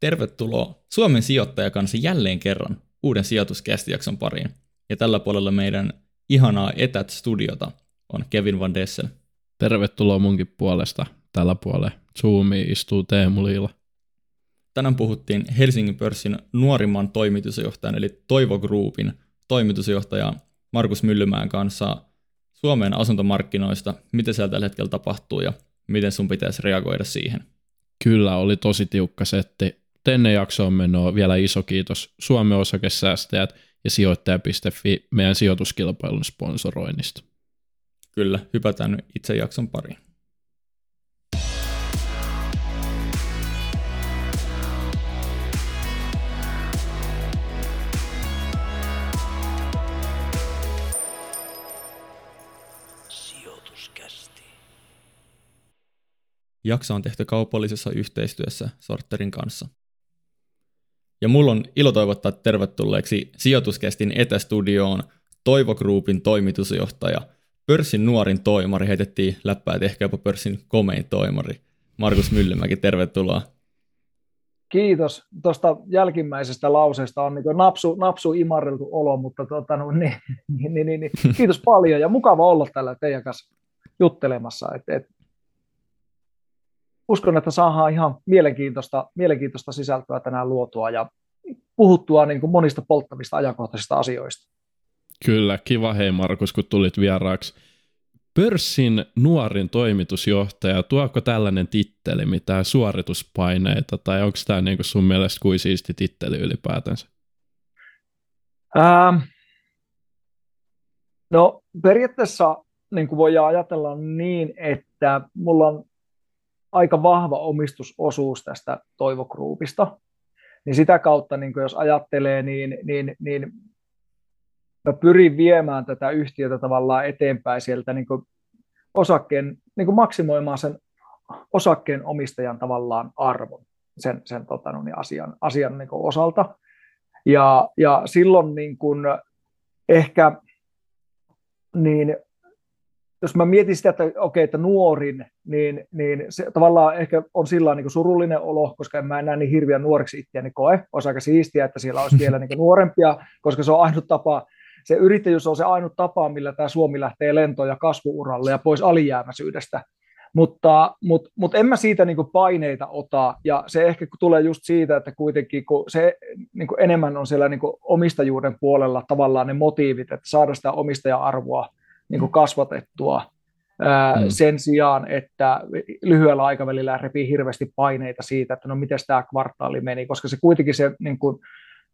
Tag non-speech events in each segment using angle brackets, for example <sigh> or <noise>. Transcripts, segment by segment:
Tervetuloa Suomen sijoittaja kanssa jälleen kerran uuden sijoituskästijakson pariin. Ja tällä puolella meidän ihanaa Etät-studiota on Kevin Van Dessel. Tervetuloa munkin puolesta tällä puolella. Zoomi istuu Teemu Liila. Tänään puhuttiin Helsingin pörssin nuorimman toimitusjohtajan eli Toivo Groupin toimitusjohtaja Markus Myllymään kanssa Suomen asuntomarkkinoista, mitä siellä tällä hetkellä tapahtuu ja miten sun pitäisi reagoida siihen. Kyllä, oli tosi tiukka setti. Tenne jaksoon menoa vielä iso kiitos Suomen osakesäästäjät ja sijoittaja.fi meidän sijoituskilpailun sponsoroinnista. Kyllä, hypätään itse jakson pariin. Jakso on tehty kaupallisessa yhteistyössä Sorterin kanssa. Ja mulla on ilo toivottaa tervetulleeksi sijoituskestin etästudioon Toivo Groupin toimitusjohtaja, pörssin nuorin toimari, heitettiin läppää, että ehkä jopa pörssin komein toimari. Markus Myllymäki, tervetuloa. Kiitos. Tuosta jälkimmäisestä lauseesta on niin napsu, napsu imarreltu olo, mutta tota, no, <laughs> niin, niin, niin, niin, kiitos paljon ja mukava olla täällä teidän kanssa juttelemassa. Et, et, uskon, että saadaan ihan mielenkiintoista, mielenkiintoista sisältöä tänään luotua ja puhuttua niin kuin monista polttavista ajankohtaisista asioista. Kyllä, kiva hei Markus, kun tulit vieraaksi. Pörssin nuorin toimitusjohtaja, tuoko tällainen titteli mitään suorituspaineita, tai onko tämä niin sun mielestä kuin siisti titteli ylipäätänsä? Ähm, no periaatteessa niin kuin voidaan ajatella niin, että mulla on aika vahva omistusosuus tästä Toivo Groupista, niin sitä kautta, niin jos ajattelee, niin, niin, niin mä pyrin viemään tätä yhtiötä tavallaan eteenpäin sieltä niin osakkeen, niin maksimoimaan sen osakkeen omistajan tavallaan arvon sen, sen tota, no niin asian, asian niin osalta. Ja, ja silloin niin kuin ehkä niin jos mä mietin sitä, että okei, okay, että nuorin, niin, niin se tavallaan ehkä on sillä niin surullinen olo, koska en mä enää niin hirveän nuoreksi itseäni koe. Olisi aika siistiä, että siellä olisi vielä niin nuorempia, koska se on ainut tapa, se yrittäjyys on se ainut tapa, millä tämä Suomi lähtee lentoon ja kasvuuralle ja pois alijäämäisyydestä. Mutta, mutta, mutta en mä siitä niin paineita ota, ja se ehkä tulee just siitä, että kuitenkin kun se niin enemmän on siellä niin omistajuuden puolella tavallaan ne motiivit, että saada sitä omistaja-arvoa niin kuin kasvatettua ää, mm. sen sijaan, että lyhyellä aikavälillä repii hirveästi paineita siitä, että no miten tämä kvartaali meni, koska se kuitenkin se niin kuin,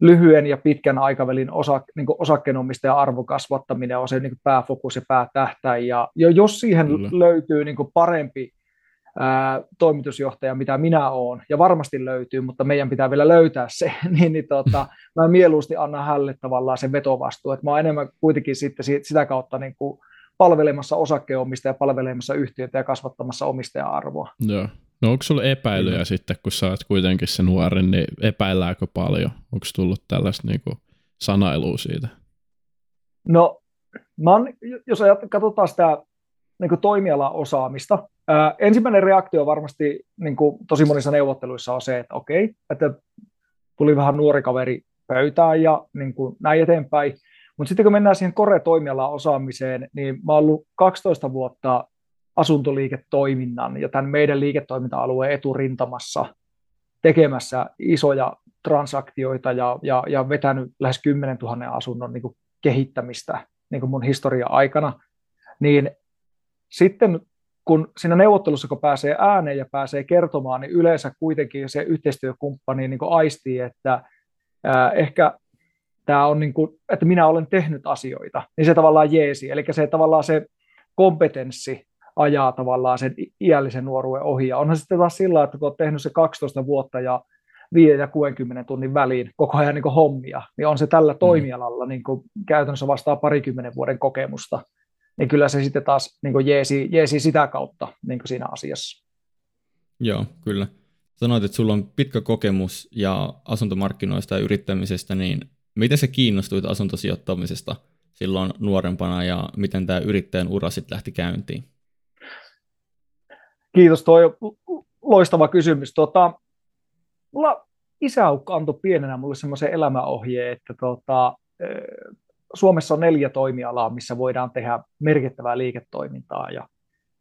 lyhyen ja pitkän aikavälin osa, niin osakkeenomistajan arvokasvattaminen on se niin pääfokus ja päätähtäin. Ja jos siihen Kyllä. löytyy niin parempi ää, toimitusjohtaja, mitä minä olen, ja varmasti löytyy, mutta meidän pitää vielä löytää se, <laughs> niin, niin tota, mä mieluusti annan hänelle tavallaan sen vetovastuu, että mä oon enemmän kuitenkin sitten sitä kautta niin kuin palvelemassa osakkeenomistajaa, palvelemassa yhtiötä ja kasvattamassa omistaja-arvoa. Joo. No onko sulla epäilyjä mm. sitten, kun sä oot kuitenkin se nuori, niin epäilläänkö paljon? Onko tullut tällaista niin kuin sanailua siitä? No, mä oon, jos katsotaan sitä niin toimialaosaamista, ää, ensimmäinen reaktio varmasti niin kuin tosi monissa neuvotteluissa on se, että okei, että tuli vähän nuori kaveri pöytään ja niin kuin näin eteenpäin. Mutta sitten kun mennään siihen kore-toimialan osaamiseen, niin mä oon ollut 12 vuotta asuntoliiketoiminnan ja tämän meidän liiketoiminta-alueen eturintamassa tekemässä isoja transaktioita ja, ja, ja vetänyt lähes 10 000 asunnon niin kuin kehittämistä niin kuin mun historia aikana, niin sitten kun siinä neuvottelussa, kun pääsee ääneen ja pääsee kertomaan, niin yleensä kuitenkin se yhteistyökumppani niin aistii, että ää, ehkä tämä on niin kuin, että minä olen tehnyt asioita, niin se tavallaan jeesi, eli se tavallaan se kompetenssi ajaa tavallaan sen iällisen nuoruuden ohi. Ja onhan sitten taas sillä, että kun olet tehnyt se 12 vuotta ja 5 ja 60 tunnin väliin koko ajan niin hommia, niin on se tällä mm. toimialalla niin kuin käytännössä vastaa parikymmenen vuoden kokemusta, niin kyllä se sitten taas niin kuin jeesi, jeesi sitä kautta niin kuin siinä asiassa. Joo, kyllä. Sanoit, että sulla on pitkä kokemus ja asuntomarkkinoista ja yrittämisestä, niin miten se kiinnostuit asuntosijoittamisesta silloin nuorempana ja miten tämä yrittäjän ura sitten lähti käyntiin? Kiitos, tuo loistava kysymys. Tota, mulla isäukko antoi pienenä mulle semmoisen elämäohjeen, että tota, Suomessa on neljä toimialaa, missä voidaan tehdä merkittävää liiketoimintaa ja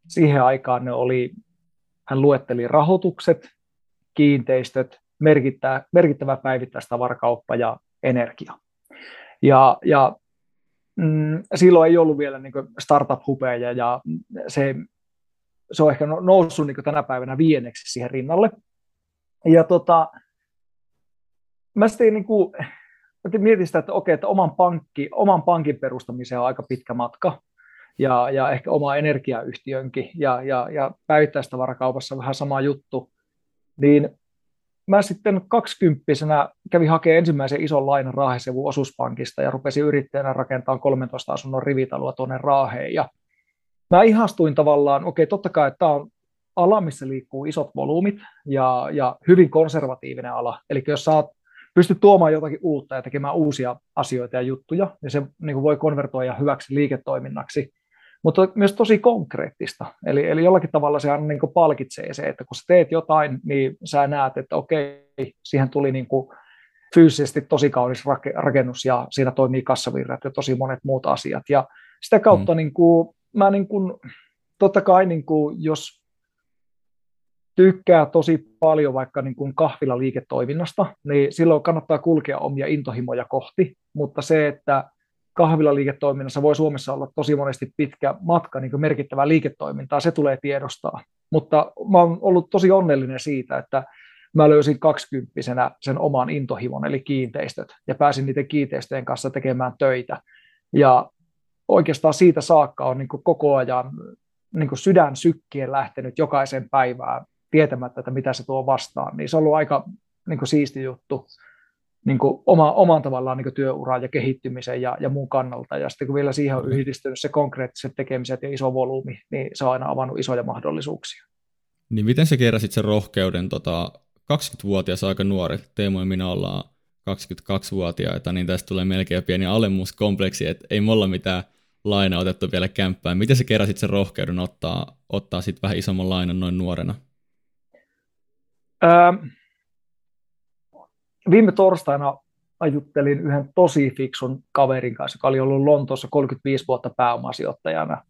siihen aikaan ne oli, hän luetteli rahoitukset, kiinteistöt, merkittävä, merkittävä päivittäistavarakauppa ja energia. Ja, ja mm, silloin ei ollut vielä niin startup-hupeja ja se, se on ehkä no, noussut niin tänä päivänä vieneksi siihen rinnalle. Ja tota, mä sitten niin kuin, mietin sitä, että okei, että oman, pankki, oman pankin perustamiseen on aika pitkä matka, ja, ja ehkä oma energiayhtiönkin, ja, ja, ja päivittäistavarakaupassa vähän sama juttu, niin mä sitten kaksikymppisenä kävin hakemaan ensimmäisen ison lainan Raahesevun osuuspankista ja rupesin yrittäjänä rakentamaan 13 asunnon rivitaloa tuonne Raaheen. Ja mä ihastuin tavallaan, okei, totta kai, että tämä on ala, missä liikkuu isot volyymit ja, ja hyvin konservatiivinen ala. Eli jos sä oot pysty tuomaan jotakin uutta ja tekemään uusia asioita ja juttuja, niin se niin kuin voi konvertoida hyväksi liiketoiminnaksi, mutta myös tosi konkreettista. Eli, eli jollakin tavalla se aina niin kuin palkitsee se, että kun sä teet jotain, niin sä näet, että okei, siihen tuli niin kuin fyysisesti tosi kaunis rakennus ja siinä toimii kassavirrat ja tosi monet muut asiat. Ja sitä kautta mm. niin kuin, mä niin kuin, totta kai niin kuin, jos tykkää tosi paljon vaikka niin kuin kahvilaliiketoiminnasta, niin silloin kannattaa kulkea omia intohimoja kohti, mutta se, että kahvilaliiketoiminnassa voi Suomessa olla tosi monesti pitkä matka niin kuin merkittävää liiketoimintaa, se tulee tiedostaa. Mutta mä oon ollut tosi onnellinen siitä, että mä löysin kaksikymppisenä sen oman intohimon, eli kiinteistöt, ja pääsin niiden kiinteistöjen kanssa tekemään töitä. Ja oikeastaan siitä saakka on niin kuin koko ajan niin kuin sydän sykkien lähtenyt jokaisen päivään tietämättä, että mitä se tuo vastaan, niin se on ollut aika niin kuin siisti juttu niin kuin oma, oman tavallaan niin työuraan ja kehittymisen ja, ja muun kannalta. Ja sitten kun vielä siihen on yhdistynyt se konkreettiset tekemiset ja iso volyymi, niin se on aina avannut isoja mahdollisuuksia. Niin miten sä keräsit sen rohkeuden, tota, 20-vuotias aika nuori, Teemu ja minä ollaan 22-vuotiaita, niin tästä tulee melkein pieni alemmuuskompleksi, että ei me olla mitään laina otettu vielä kämppään. Miten sä keräsit sen rohkeuden ottaa, ottaa sitten vähän isomman lainan noin nuorena? Öö, viime torstaina ajuttelin yhden tosi fiksun kaverin kanssa, joka oli ollut Lontoossa 35 vuotta pääomasijoittajana.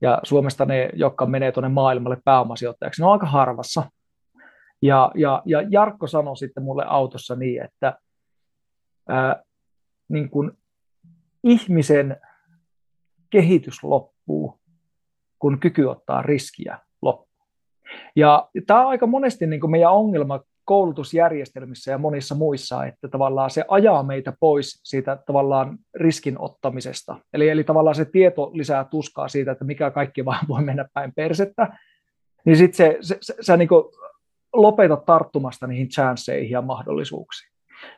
Ja Suomesta ne, jotka menee tuonne maailmalle pääomasijoittajaksi, ne on aika harvassa. Ja, ja, ja Jarkko sanoi sitten mulle autossa niin, että ää, niin kun ihmisen kehitys loppuu, kun kyky ottaa riskiä. Ja tämä on aika monesti niin kuin meidän ongelma koulutusjärjestelmissä ja monissa muissa, että tavallaan se ajaa meitä pois siitä tavallaan riskin ottamisesta. Eli, eli tavallaan se tieto lisää tuskaa siitä, että mikä kaikki vaan voi mennä päin persettä, niin sitten se, se, se, sä niin lopetat tarttumasta niihin chansseihin ja mahdollisuuksiin.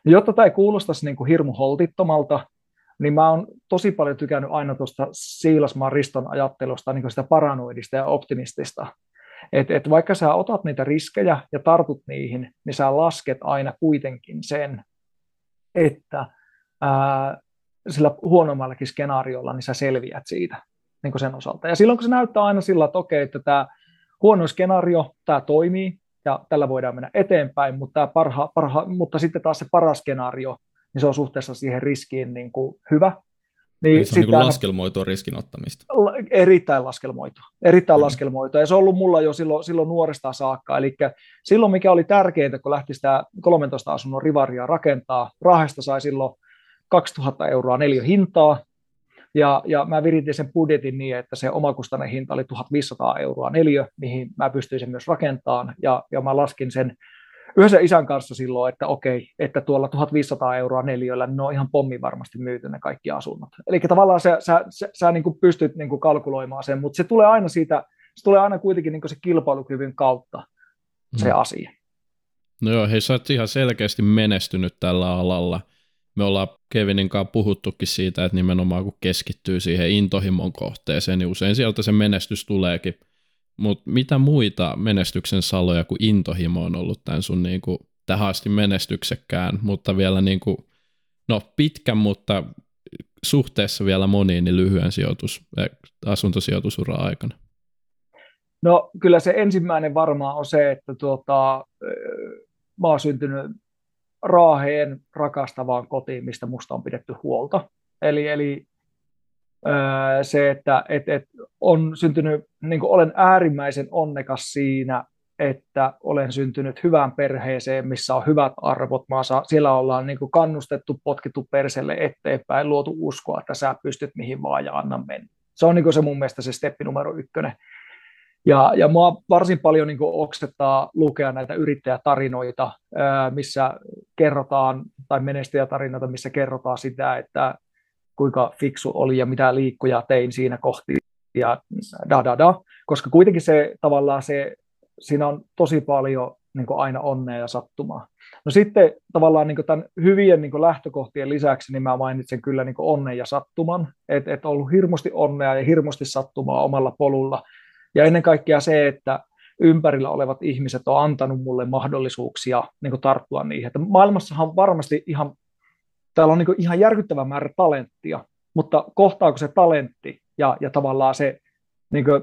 Ja jotta tämä ei kuulostaisi niin kuin hirmu holtittomalta, niin mä oon tosi paljon tykännyt aina tuosta Siilasmaan Riston ajattelusta, niin sitä paranoidista ja optimistista, et, et vaikka sä otat niitä riskejä ja tartut niihin, niin sä lasket aina kuitenkin sen, että ää, sillä huonommallakin skenaariolla niin sä selviät siitä niin sen osalta. Ja silloin kun se näyttää aina sillä, että okei, että tämä huono skenaario, tämä toimii, ja tällä voidaan mennä eteenpäin, mutta, tämä parha, parha, mutta sitten taas se paras skenaario, niin se on suhteessa siihen riskiin niin kuin hyvä, niin, se on niin laskelmoitua riskinottamista. Erittäin laskelmoitua. Erittäin mm. laskelmoitua. Ja se on ollut mulla jo silloin, silloin nuoresta saakka. Eli silloin mikä oli tärkeintä, kun lähti sitä 13 asunnon rivaria rakentaa, Rahesta sai silloin 2000 euroa neljä hintaa, ja, ja mä viritin sen budjetin niin, että se omakustainen hinta oli 1500 euroa neljä, mihin mä pystyisin myös rakentamaan, ja, ja mä laskin sen yhdessä isän kanssa silloin, että okei, että tuolla 1500 euroa neljöllä, niin ne on ihan pommi varmasti myyty ne kaikki asunnot. Eli tavallaan sä, sä, sä, sä niin kuin pystyt niin kuin kalkuloimaan sen, mutta se tulee aina siitä, se tulee aina kuitenkin niin kuin se kilpailukyvyn kautta se hmm. asia. No joo, hei sä oot ihan selkeästi menestynyt tällä alalla. Me ollaan Kevinin kanssa puhuttukin siitä, että nimenomaan kun keskittyy siihen intohimon kohteeseen, niin usein sieltä se menestys tuleekin mutta mitä muita menestyksen saloja kuin intohimo on ollut tämän sun niin kuin, tähän asti menestyksekkään, mutta vielä niin kuin, no pitkän, mutta suhteessa vielä moniin niin lyhyen sijoitus, eh, asuntosijoitusura aikana? No kyllä se ensimmäinen varmaan on se, että tuota, mä oon syntynyt Raaheen rakastavaan kotiin, mistä musta on pidetty huolta. Eli, eli se, että et, et on syntynyt, niin olen äärimmäisen onnekas siinä, että olen syntynyt hyvään perheeseen, missä on hyvät arvot. Mä saa, siellä ollaan niin kuin kannustettu, potkittu perselle eteenpäin, luotu uskoa, että sä pystyt mihin vaan ja anna mennä. Se on niin kuin se mun mielestä se steppi numero ykkönen. Ja, ja mua varsin paljon niin kuin oksettaa lukea näitä yrittäjätarinoita, missä kerrotaan, tai menestäjätarinoita, missä kerrotaan sitä, että kuinka fiksu oli ja mitä liikkuja tein siinä kohti ja da da da, koska kuitenkin se tavallaan se, siinä on tosi paljon niin kuin aina onnea ja sattumaa. No sitten tavallaan niin tämän hyvien niin lähtökohtien lisäksi niin mä mainitsen kyllä niin onnen ja sattuman, että et ollut hirmusti onnea ja hirmusti sattumaa omalla polulla. Ja ennen kaikkea se, että ympärillä olevat ihmiset on antanut mulle mahdollisuuksia niin tarttua niihin. Että maailmassahan on varmasti ihan täällä on niin ihan järkyttävä määrä talenttia, mutta kohtaako se talentti ja, ja tavallaan se, niin kuin,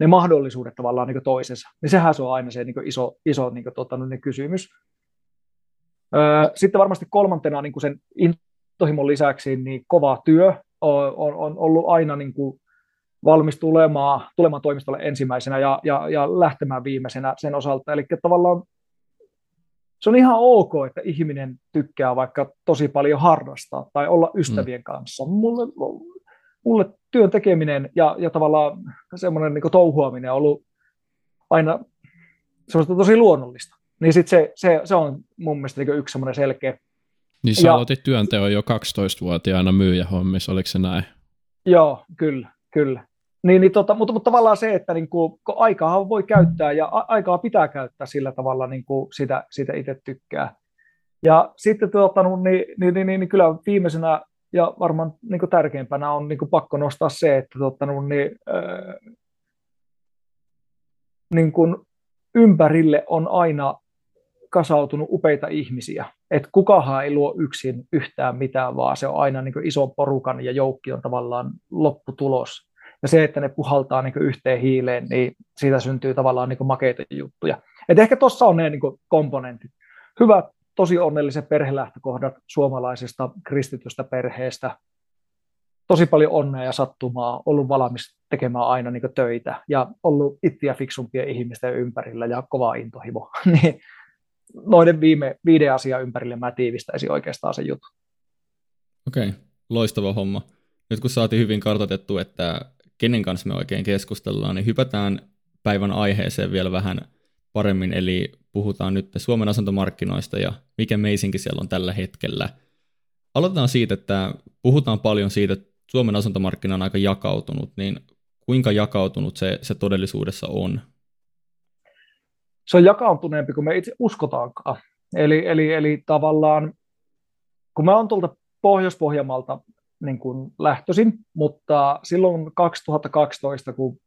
ne mahdollisuudet tavallaan niin toisensa, niin sehän se on aina se niin iso, iso niin kuin, tota, niin kysymys. Sitten varmasti kolmantena niin sen intohimon lisäksi niin kova työ on, on, on ollut aina niin kuin, valmis tulemaan, tulemaan toimistolle ensimmäisenä ja, ja, ja lähtemään viimeisenä sen osalta. Eli tavallaan se on ihan ok, että ihminen tykkää vaikka tosi paljon harrastaa tai olla ystävien mm. kanssa. Mulle, mulle työn tekeminen ja, ja tavallaan semmoinen niin touhuaminen on ollut aina semmoista tosi luonnollista. Niin sit se, se, se on mun mielestä niin yksi semmoinen selkeä. Niin sä ja, aloitit työnteon jo 12-vuotiaana myyjähommissa, oliko se näin? Joo, kyllä, kyllä. Niin, niin tota, mutta, mutta tavallaan se, että niin kuin, kun aikaa voi käyttää ja a- aikaa pitää käyttää sillä tavalla, niin kuin sitä, sitä itse tykkää. Ja sitten tuota, no, niin, niin, niin, niin, niin kyllä viimeisenä ja varmaan niin kuin tärkeimpänä on niin kuin pakko nostaa se, että tuota, no, niin, äh, niin kuin ympärille on aina kasautunut upeita ihmisiä. Et kukahan ei luo yksin yhtään mitään, vaan se on aina niin ison porukan ja joukkion tavallaan lopputulos. Ja se, että ne puhaltaa niin yhteen hiileen, niin siitä syntyy tavallaan niin makeita juttuja. Et ehkä tuossa on ne niin komponentit. Hyvät, tosi onnelliset perhelähtökohdat suomalaisesta kristitystä perheestä. Tosi paljon onnea ja sattumaa, ollut valmis tekemään aina niin töitä ja ollut ittiä fiksumpien ihmisten ympärillä ja kova intohimo. <laughs> niin noiden viime, viiden asian ympärille mä tiivistäisin oikeastaan sen jutun. Okei, okay. loistava homma. Nyt kun saatiin hyvin kartoitettu, että kenen kanssa me oikein keskustellaan, niin hypätään päivän aiheeseen vielä vähän paremmin, eli puhutaan nyt Suomen asuntomarkkinoista ja mikä meisinkin siellä on tällä hetkellä. Aloitetaan siitä, että puhutaan paljon siitä, että Suomen asuntomarkkina on aika jakautunut, niin kuinka jakautunut se, se todellisuudessa on? Se on jakautuneempi kuin me itse uskotaankaan. Eli, eli, eli tavallaan, kun mä oon tuolta Pohjois-Pohjanmaalta niin kuin lähtöisin, mutta silloin 2012, kun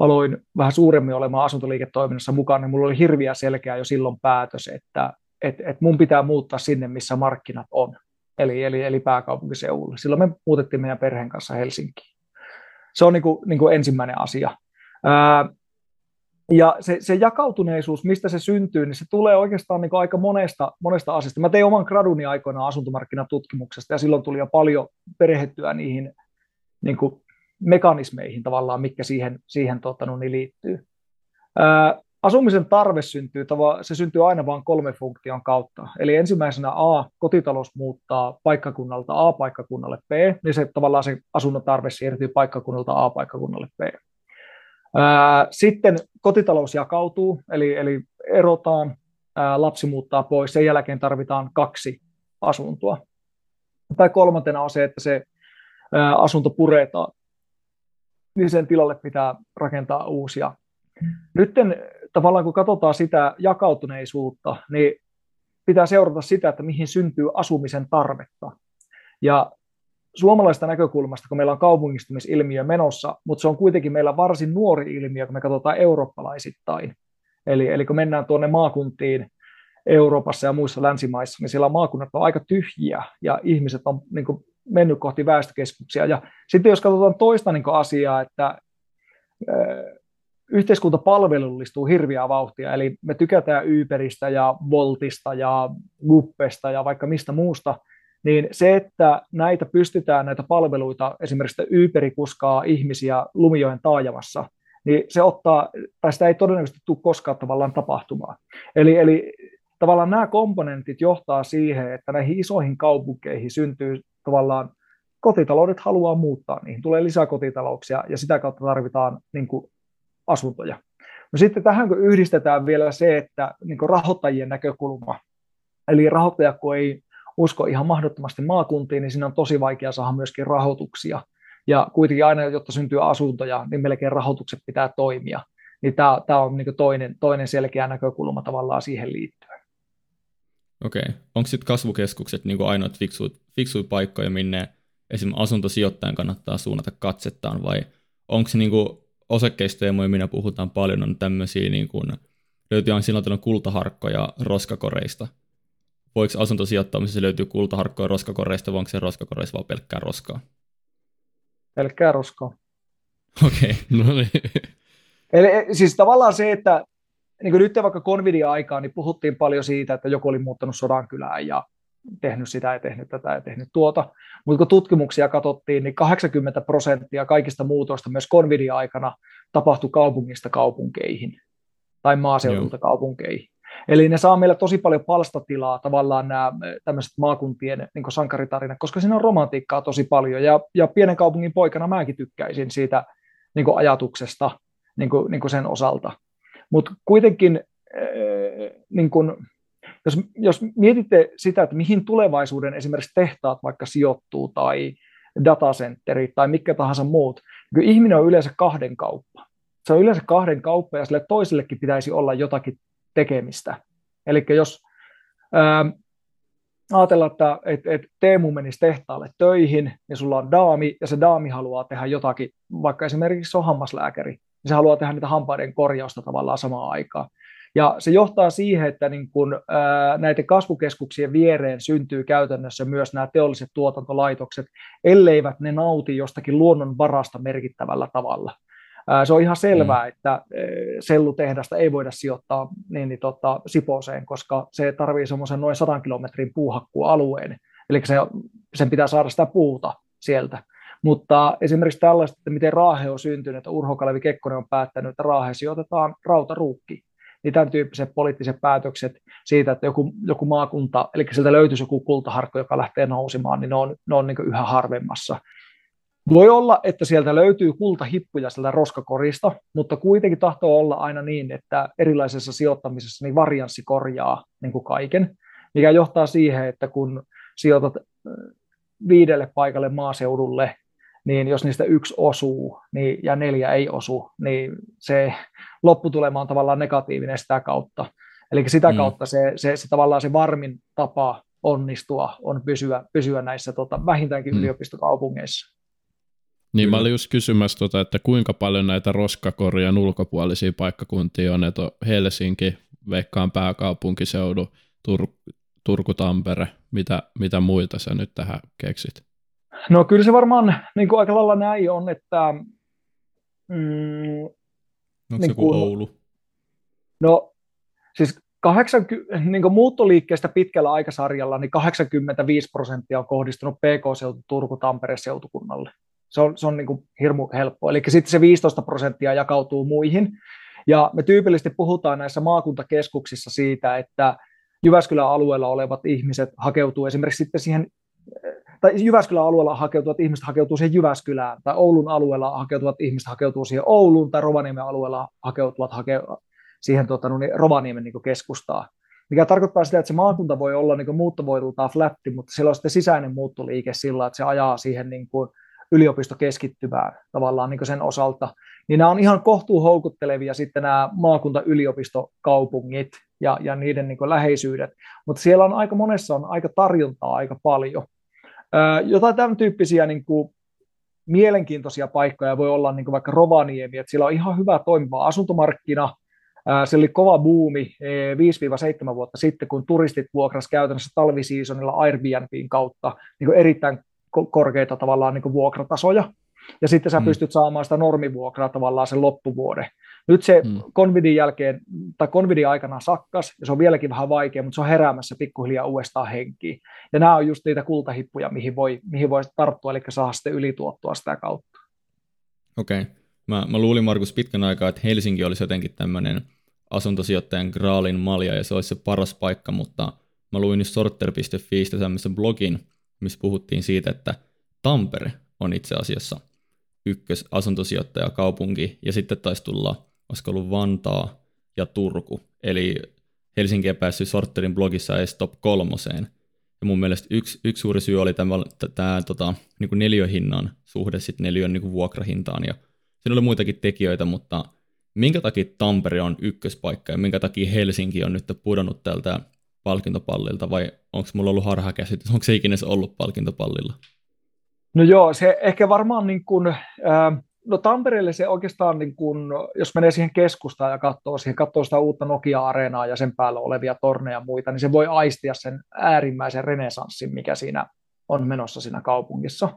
aloin vähän suuremmin olemaan asuntoliiketoiminnassa mukaan, niin mulla oli hirviä selkeä jo silloin päätös, että et, et mun pitää muuttaa sinne, missä markkinat on, eli, eli, eli pääkaupunkiseudulle. Silloin me muutettiin meidän perheen kanssa Helsinkiin. Se on niin kuin, niin kuin ensimmäinen asia. Ää, ja se, se jakautuneisuus, mistä se syntyy, niin se tulee oikeastaan niin aika monesta, monesta asiasta. Mä tein oman graduni aikoinaan asuntomarkkinatutkimuksesta ja silloin tuli jo paljon perhettyä niihin niin kuin mekanismeihin tavallaan, mikä siihen, siihen tota, no, niin liittyy. Ää, asumisen tarve syntyy, se syntyy aina vain kolme funktion kautta. Eli ensimmäisenä A, kotitalous muuttaa paikkakunnalta A-paikkakunnalle B, niin se tavallaan se asunnon tarve siirtyy paikkakunnalta A-paikkakunnalle B. Sitten kotitalous jakautuu, eli, eli erotaan, lapsi muuttaa pois, sen jälkeen tarvitaan kaksi asuntoa. Tai kolmantena on se, että se asunto puretaan, niin sen tilalle pitää rakentaa uusia. Nyt tavallaan kun katsotaan sitä jakautuneisuutta, niin pitää seurata sitä, että mihin syntyy asumisen tarvetta. Ja suomalaista näkökulmasta, kun meillä on kaupungistumisilmiö menossa, mutta se on kuitenkin meillä varsin nuori ilmiö, kun me katsotaan eurooppalaisittain. Eli, eli kun mennään tuonne maakuntiin Euroopassa ja muissa länsimaissa, niin siellä maakunnat on aika tyhjiä ja ihmiset on niin kuin, mennyt kohti väestökeskuksia. Ja sitten jos katsotaan toista niin asiaa, että yhteiskunta palvelullistuu hirviä vauhtia, eli me tykätään Uberistä ja Voltista ja Guppesta ja vaikka mistä muusta, niin se, että näitä pystytään, näitä palveluita, esimerkiksi Uberi kuskaa ihmisiä Lumijoen taajamassa, niin se ottaa, tai sitä ei todennäköisesti tule koskaan tavallaan tapahtumaan. Eli, eli tavallaan nämä komponentit johtaa siihen, että näihin isoihin kaupunkeihin syntyy tavallaan kotitaloudet haluaa muuttaa, niihin tulee lisää kotitalouksia ja sitä kautta tarvitaan niin kuin, asuntoja. No sitten tähän kun yhdistetään vielä se, että niin kuin rahoittajien näkökulma, eli rahoittajat kun ei usko ihan mahdottomasti maakuntiin, niin siinä on tosi vaikea saada myöskin rahoituksia. Ja kuitenkin aina, jotta syntyy asuntoja, niin melkein rahoitukset pitää toimia. Niin tämä, tämä on niin toinen, toinen selkeä näkökulma tavallaan siihen liittyen. Okei. Onko sitten kasvukeskukset niin ainoat fiksuit, fiksuit paikkoja, minne esimerkiksi asuntosijoittajan kannattaa suunnata katsettaan, vai onko se niin osakkeista minä puhutaan paljon, on tämmöisiä, niin kuin, löytyy aina silloin kultaharkkoja roskakoreista. Voiko asuntosijoittamisessa löytyy kultaharkkoja roskakoreista, vai onko se roskakoreista vaan pelkkää roskaa? Pelkkää roskaa. Okei. Okay. <laughs> No niin. Eli siis tavallaan se, että niin kuin nyt vaikka Convidia aikaan, niin puhuttiin paljon siitä, että joku oli muuttanut Sodankylään ja tehnyt sitä ja tehnyt tätä ja tehnyt tuota. Mutta kun tutkimuksia katsottiin, niin 80 prosenttia kaikista muutoista myös Convidia aikana tapahtui kaupungista kaupunkeihin tai maaseudulta Joo. kaupunkeihin. Eli ne saa meillä tosi paljon palstatilaa tavallaan nämä tämmöiset maakuntien niin sankaritarinat, koska siinä on romantiikkaa tosi paljon. Ja, ja pienen kaupungin poikana mäkin tykkäisin siitä niin ajatuksesta niin kuin, niin kuin sen osalta. Mutta kuitenkin niin kuin, jos, jos mietitte sitä, että mihin tulevaisuuden esimerkiksi tehtaat vaikka sijoittuu tai datacenterit tai mikä tahansa muut, niin ihminen on yleensä kahden kauppa. Se on yleensä kahden kauppa ja sille toisellekin pitäisi olla jotakin tekemistä. Eli jos ää, ajatellaan, että et, et Teemu menisi tehtaalle töihin ja sulla on daami ja se daami haluaa tehdä jotakin, vaikka esimerkiksi se on hammaslääkäri, niin se haluaa tehdä niitä hampaiden korjausta tavallaan samaan aikaan. Ja se johtaa siihen, että niin kun, ää, näiden kasvukeskuksien viereen syntyy käytännössä myös nämä teolliset tuotantolaitokset, elleivät ne nauti jostakin luonnon varasta merkittävällä tavalla. Se on ihan selvää, mm. että sellutehdasta ei voida sijoittaa niin, niin, tota, Siposeen, koska se tarvii semmoisen noin 100 kilometrin puuhakkualueen, eli se, sen pitää saada sitä puuta sieltä. Mutta esimerkiksi tällaista, että miten Raahe on syntynyt, että Urho Kalevi Kekkonen on päättänyt, että Raahe sijoitetaan rautaruukki niin tämän tyyppiset poliittiset päätökset siitä, että joku, joku maakunta, eli sieltä löytyisi joku kultaharkko, joka lähtee nousemaan, niin ne on, ne on niin yhä harvemmassa. Voi olla, että sieltä löytyy kultahippuja sieltä roskakorista, mutta kuitenkin tahtoo olla aina niin, että erilaisessa sijoittamisessa niin varianssi korjaa niin kuin kaiken, mikä johtaa siihen, että kun sijoitat viidelle paikalle maaseudulle, niin jos niistä yksi osuu niin, ja neljä ei osu, niin se lopputulema on tavallaan negatiivinen sitä kautta. Eli sitä mm. kautta se, se, se, tavallaan se varmin tapa onnistua on pysyä, pysyä näissä tota, vähintäänkin mm. yliopistokaupungeissa. Niin mä olin just kysymässä, tota, että kuinka paljon näitä roskakorjan ulkopuolisia paikkakuntia on, että on Helsinki, Veikkaan pääkaupunkiseudu, Tur- Turku, Tampere, mitä, mitä muita sä nyt tähän keksit? No kyllä se varmaan niin kuin aika lailla näin on, että... Mm, Onko niin se kuin Oulu? No siis 80, niin kuin muuttoliikkeestä pitkällä aikasarjalla niin 85 prosenttia on kohdistunut PK-seutu Turku Tampereen seutukunnalle. Se on, se on niin kuin hirmu helppo. Eli sitten se 15 prosenttia jakautuu muihin. Ja me tyypillisesti puhutaan näissä maakuntakeskuksissa siitä, että Jyväskylän alueella olevat ihmiset hakeutuu esimerkiksi sitten siihen tai Jyväskylän alueella hakeutuvat ihmiset hakeutuu siihen Jyväskylään, tai Oulun alueella hakeutuvat ihmiset hakeutuu siihen Ouluun, tai Rovaniemen alueella hakeutuvat hake, siihen tuota, no niin, Rovaniemen niin keskustaa. Mikä tarkoittaa sitä, että se maakunta voi olla niin muuttovoitultaan flatti, mutta sillä on sitten sisäinen muuttoliike sillä, että se ajaa siihen niin kuin yliopistokeskittymään tavallaan niin sen osalta. Niin nämä on ihan kohtuu houkuttelevia sitten nämä maakunta-yliopistokaupungit ja, ja niiden niin läheisyydet, mutta siellä on aika monessa on aika tarjontaa aika paljon. Jotain tämän tyyppisiä niin kuin, mielenkiintoisia paikkoja voi olla niin vaikka Rovaniemi, että siellä on ihan hyvä toimiva asuntomarkkina, se oli kova buumi 5-7 vuotta sitten, kun turistit vuokras käytännössä talvisiisonilla Airbnbin kautta niin erittäin korkeita tavallaan niin kuin vuokratasoja. ja sitten sä mm. pystyt saamaan sitä normivuokraa tavallaan sen loppuvuoden. Nyt se mm. Convidin jälkeen, tai Convidin aikana sakkas, ja se on vieläkin vähän vaikea, mutta se on heräämässä pikkuhiljaa uudestaan henkiin. Ja nämä on just niitä kultahippuja, mihin voi, mihin voi tarttua, eli saa sitten ylituottua sitä kautta. Okei. Okay. Mä, mä luulin Markus pitkän aikaa, että Helsinki olisi jotenkin tämmöinen asuntosijoittajan graalin malja, ja se olisi se paras paikka, mutta mä luin nyt sorter.fiistä tämmöisen blogin, missä puhuttiin siitä, että Tampere on itse asiassa ykkös asuntosijoittajakaupunki, ja sitten taisi tulla olisiko ollut Vantaa ja Turku. Eli Helsinki päässyt Sorterin blogissa edes top kolmoseen. Ja mun mielestä yksi, yksi suuri syy oli tämä, tämä tota, niin kuin neliöhinnan suhde sitten neliön niin kuin vuokrahintaan. Ja siinä oli muitakin tekijöitä, mutta minkä takia Tampere on ykköspaikka ja minkä takia Helsinki on nyt pudonnut tältä palkintopallilta vai onko mulla ollut harha käsitys, onko se ikinä ollut palkintopallilla? No joo, se ehkä varmaan niin kuin, äh, no Tampereelle se oikeastaan, niin kun, jos menee siihen keskustaan ja katsoo, siihen, katsoo sitä uutta Nokia-areenaa ja sen päällä olevia torneja ja muita, niin se voi aistia sen äärimmäisen renesanssin, mikä siinä on menossa siinä kaupungissa.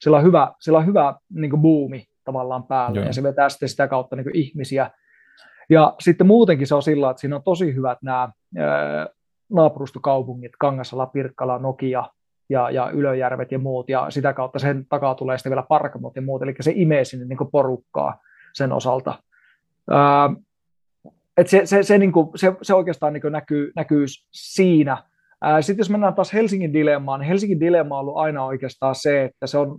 Sillä on hyvä, sillä on hyvä niin buumi tavallaan päällä Joo. ja se vetää sitten sitä kautta niin ihmisiä. Ja sitten muutenkin se on sillä, että siinä on tosi hyvät nämä naapurustokaupungit, Kangasala, Pirkkala, Nokia, ja, ja Ylöjärvet ja muut, ja sitä kautta sen takaa tulee sitten vielä Parkamot ja muut, eli se imee sinne niin porukkaa sen osalta. Ää, et se, se, se, niin kuin, se, se oikeastaan niin näkyy, näkyy siinä. Sitten jos mennään taas Helsingin dilemmaan, niin Helsingin dilemma on ollut aina oikeastaan se, että se on,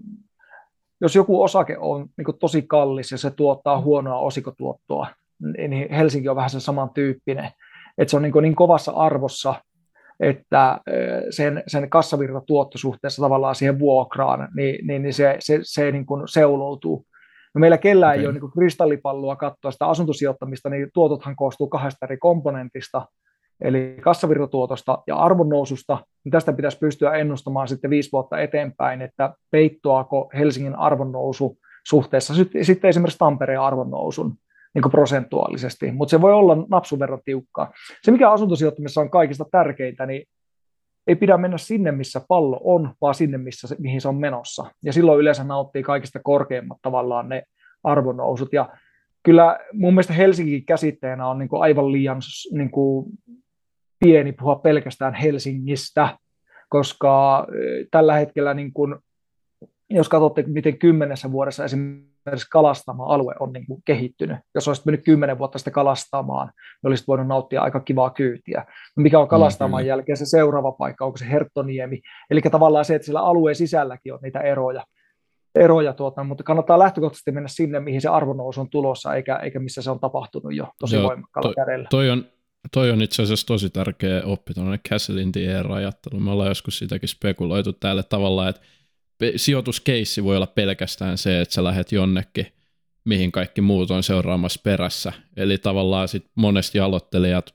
jos joku osake on niin tosi kallis ja se tuottaa huonoa osikotuottoa, niin Helsinki on vähän sen samantyyppinen. Että se on niin, niin kovassa arvossa, että sen, sen kassavirta tuotto suhteessa tavallaan siihen vuokraan, niin, niin, niin se, se, se niin kuin seuloutuu. No meillä kellään okay. ei ole niin kuin kristallipalloa katsoa sitä asuntosijoittamista, niin tuotothan koostuu kahdesta eri komponentista, eli kassavirtatuotosta ja arvonnoususta, niin tästä pitäisi pystyä ennustamaan sitten viisi vuotta eteenpäin, että peittoako Helsingin arvonnousu suhteessa sitten esimerkiksi Tampereen arvonnousun niin prosentuaalisesti, mutta se voi olla napsun verran tiukkaa. Se, mikä asuntosijoittamisessa on kaikista tärkeintä, niin ei pidä mennä sinne, missä pallo on, vaan sinne, missä se, mihin se on menossa. Ja silloin yleensä nauttii kaikista korkeimmat tavallaan ne arvonnousut. Ja kyllä mun mielestä Helsingin käsitteenä on niin kuin aivan liian niin kuin pieni puhua pelkästään Helsingistä, koska tällä hetkellä, niin kuin, jos katsotte, miten kymmenessä vuodessa esimerkiksi esimerkiksi kalastama-alue on niin kuin kehittynyt. Jos olisit mennyt kymmenen vuotta sitten kalastamaan, niin olisit voinut nauttia aika kivaa kyytiä. No mikä on kalastamaan mm, jälkeen se seuraava paikka, onko se Herttoniemi? Eli tavallaan se, että sillä alueen sisälläkin on niitä eroja. eroja tuota, mutta kannattaa lähtökohtaisesti mennä sinne, mihin se arvonnousu on tulossa, eikä, eikä missä se on tapahtunut jo tosi Joo, voimakkaalla to, kädellä. Toi on, toi on itse asiassa tosi tärkeä oppi, tuonne Castle in the Air-ajattelu. Me ollaan joskus sitäkin spekuloitu täällä tavalla, että sijoituskeissi voi olla pelkästään se, että sä lähdet jonnekin, mihin kaikki muut on seuraamassa perässä. Eli tavallaan sit monesti aloittelijat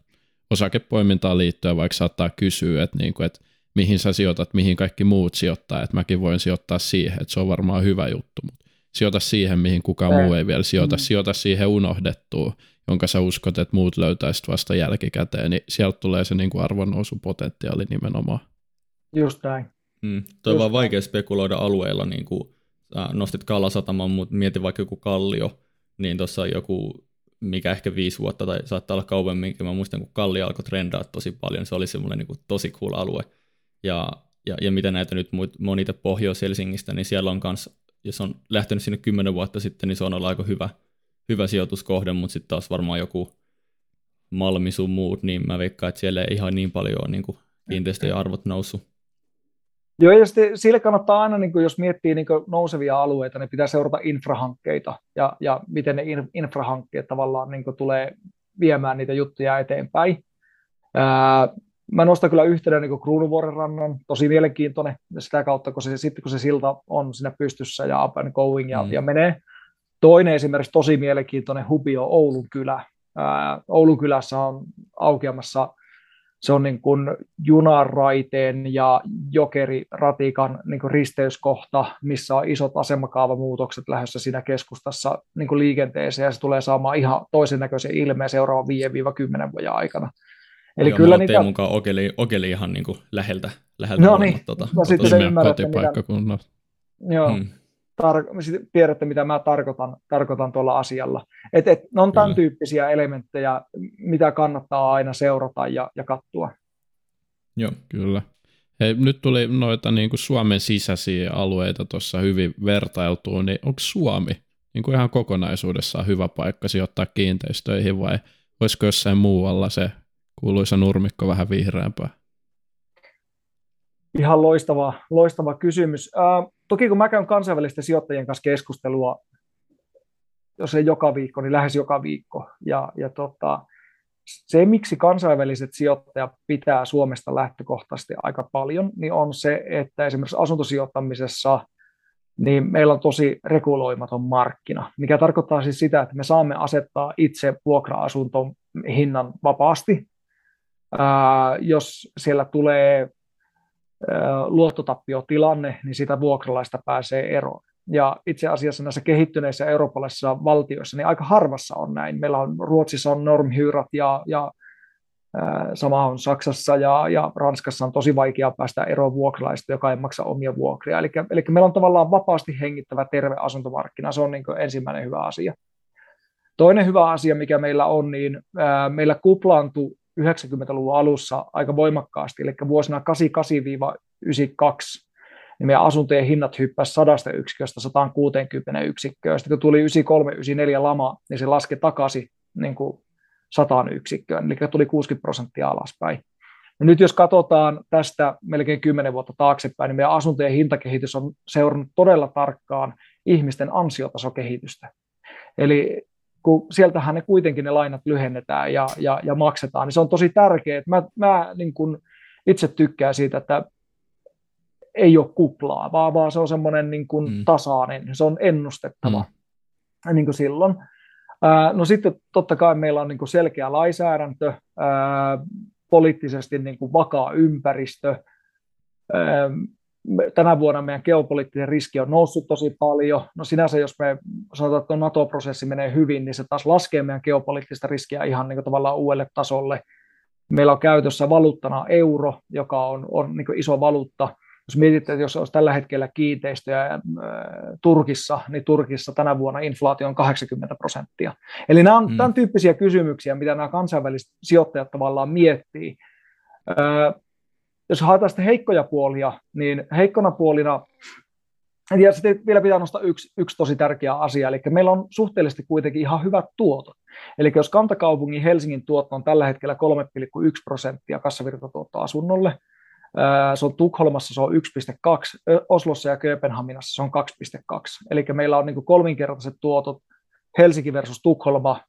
osakepoimintaan liittyen vaikka saattaa kysyä, että, niin kuin, että mihin sä sijoitat, mihin kaikki muut sijoittaa, että mäkin voin sijoittaa siihen, että se on varmaan hyvä juttu, mutta sijoita siihen, mihin kukaan muu ei vielä sijoita, mm. sijoita siihen unohdettuun, jonka sä uskot, että muut löytäisit vasta jälkikäteen, niin sieltä tulee se niin kuin arvonnousupotentiaali nimenomaan. Just näin. Mm, toi on vaan vaikea spekuloida alueella, niin kuin äh, nostit Kalasataman, mutta mieti vaikka joku Kallio, niin tuossa on joku, mikä ehkä viisi vuotta tai saattaa olla kauemminkin, mä muistan kun Kallio alkoi trendaa tosi paljon, se oli semmoinen niin kuin tosi cool alue. Ja, ja, ja mitä näitä nyt monita Pohjois-Helsingistä, niin siellä on kanssa, jos on lähtenyt sinne kymmenen vuotta sitten, niin se on ollut aika hyvä, hyvä sijoituskohde, mutta sitten taas varmaan joku Malmi sun muut, niin mä veikkaan, että siellä ei ihan niin paljon ole niin kiinteistöjen arvot noussut. Joo, ja sitten sille kannattaa aina, niin kuin jos miettii niin kuin nousevia alueita, niin pitää seurata infrahankkeita ja, ja miten ne infrahankkeet tavallaan niin kuin tulee viemään niitä juttuja eteenpäin. Ää, mä nostan kyllä yhtenä niin Kruunuvuoren rannan, tosi mielenkiintoinen sitä kautta, kun se, sitten kun se silta on siinä pystyssä ja up and going ja, mm. ja menee. Toinen esimerkiksi tosi mielenkiintoinen hubi on Oulun kylä. Ää, Oulun kylässä on aukeamassa se on niin kuin junaraiteen ja jokeriratikan niin kuin risteyskohta, missä on isot asemakaavamuutokset lähdössä siinä keskustassa niin kuin liikenteeseen, ja se tulee saamaan ihan toisen näköisen ilmeen seuraavan 5-10 vuoden aikana. Eli Joo, kyllä niitä... mukaan Okeli, Okeli ihan niin kuin läheltä, läheltä no niin, tota, no, sitten se ymmärrät, mitä... Joo, hmm. tar- tiedätte, mitä mä tarkoitan, tarkoitan tuolla asialla. Et, et, ne on tämän Kyllä. tyyppisiä elementtejä, mitä kannattaa aina seurata ja, ja katsoa. Joo, kyllä. Hei, nyt tuli noita niin kuin Suomen sisäisiä alueita tuossa hyvin vertailtua, niin onko Suomi niin kuin ihan kokonaisuudessaan hyvä paikka sijoittaa kiinteistöihin vai olisiko jossain muualla se kuuluisa nurmikko vähän vihreämpää? Ihan loistava, loistava kysymys. Äh, toki kun mä käyn kansainvälisten sijoittajien kanssa keskustelua, jos ei joka viikko, niin lähes joka viikko. Ja, ja tota, se, miksi kansainväliset sijoittajat pitää Suomesta lähtökohtaisesti aika paljon, niin on se, että esimerkiksi asuntosijoittamisessa niin meillä on tosi reguloimaton markkina, mikä tarkoittaa siis sitä, että me saamme asettaa itse vuokra-asunton hinnan vapaasti. Ää, jos siellä tulee luottotappiotilanne, niin sitä vuokralaista pääsee eroon. Ja itse asiassa näissä kehittyneissä eurooppalaisissa valtioissa niin aika harvassa on näin. Meillä on Ruotsissa on normhyyrät ja, ja sama on Saksassa ja, ja Ranskassa on tosi vaikea päästä eroon vuokralaista, joka ei maksa omia vuokria. Eli, eli meillä on tavallaan vapaasti hengittävä terve asuntomarkkina. Se on niin ensimmäinen hyvä asia. Toinen hyvä asia, mikä meillä on, niin ää, meillä kuplaantui 90-luvun alussa aika voimakkaasti, eli vuosina 88-92 niin meidän asuntojen hinnat hyppäsivät sadasta yksiköstä 160 yksikköön. Sitten kun tuli 93-94 lama, niin se laski takaisin niin kuin 100 yksikköön, eli tuli 60 prosenttia alaspäin. Ja nyt jos katsotaan tästä melkein 10 vuotta taaksepäin, niin meidän asuntojen hintakehitys on seurannut todella tarkkaan ihmisten ansiotasokehitystä. Eli kun sieltähän ne kuitenkin ne lainat lyhennetään ja, ja, ja maksetaan, niin se on tosi tärkeää. Mä, mä niin kun itse tykkään siitä, että ei ole kuplaa, vaan, vaan se on semmoinen niin kuin mm. tasainen, se on ennustettava mm. niin kuin silloin. Ää, no sitten totta kai meillä on niin kuin selkeä lainsäädäntö, ää, poliittisesti niin kuin vakaa ympäristö. Ää, tänä vuonna meidän geopoliittinen riski on noussut tosi paljon. No sinänsä, jos me sanotaan, että NATO-prosessi menee hyvin, niin se taas laskee meidän geopoliittista riskiä ihan niin kuin tavallaan uudelle tasolle. Meillä on käytössä valuuttana euro, joka on, on niin iso valuutta – jos mietitte, että jos olisi tällä hetkellä kiinteistöjä Turkissa, niin Turkissa tänä vuonna inflaatio on 80 prosenttia. Eli nämä on mm. tämän tyyppisiä kysymyksiä, mitä nämä kansainväliset sijoittajat tavallaan miettii. Jos haetaan sitten heikkoja puolia, niin heikkona puolina, ja sitten vielä pitää nostaa yksi, yksi tosi tärkeä asia, eli meillä on suhteellisesti kuitenkin ihan hyvät tuotot. Eli jos kantakaupungin Helsingin tuotto on tällä hetkellä 3,1 prosenttia kassavirtatuotto asunnolle, se on Tukholmassa se on 1,2, Oslossa ja Kööpenhaminassa se on 2,2. Eli meillä on niin kolminkertaiset tuotot Helsinki versus Tukholma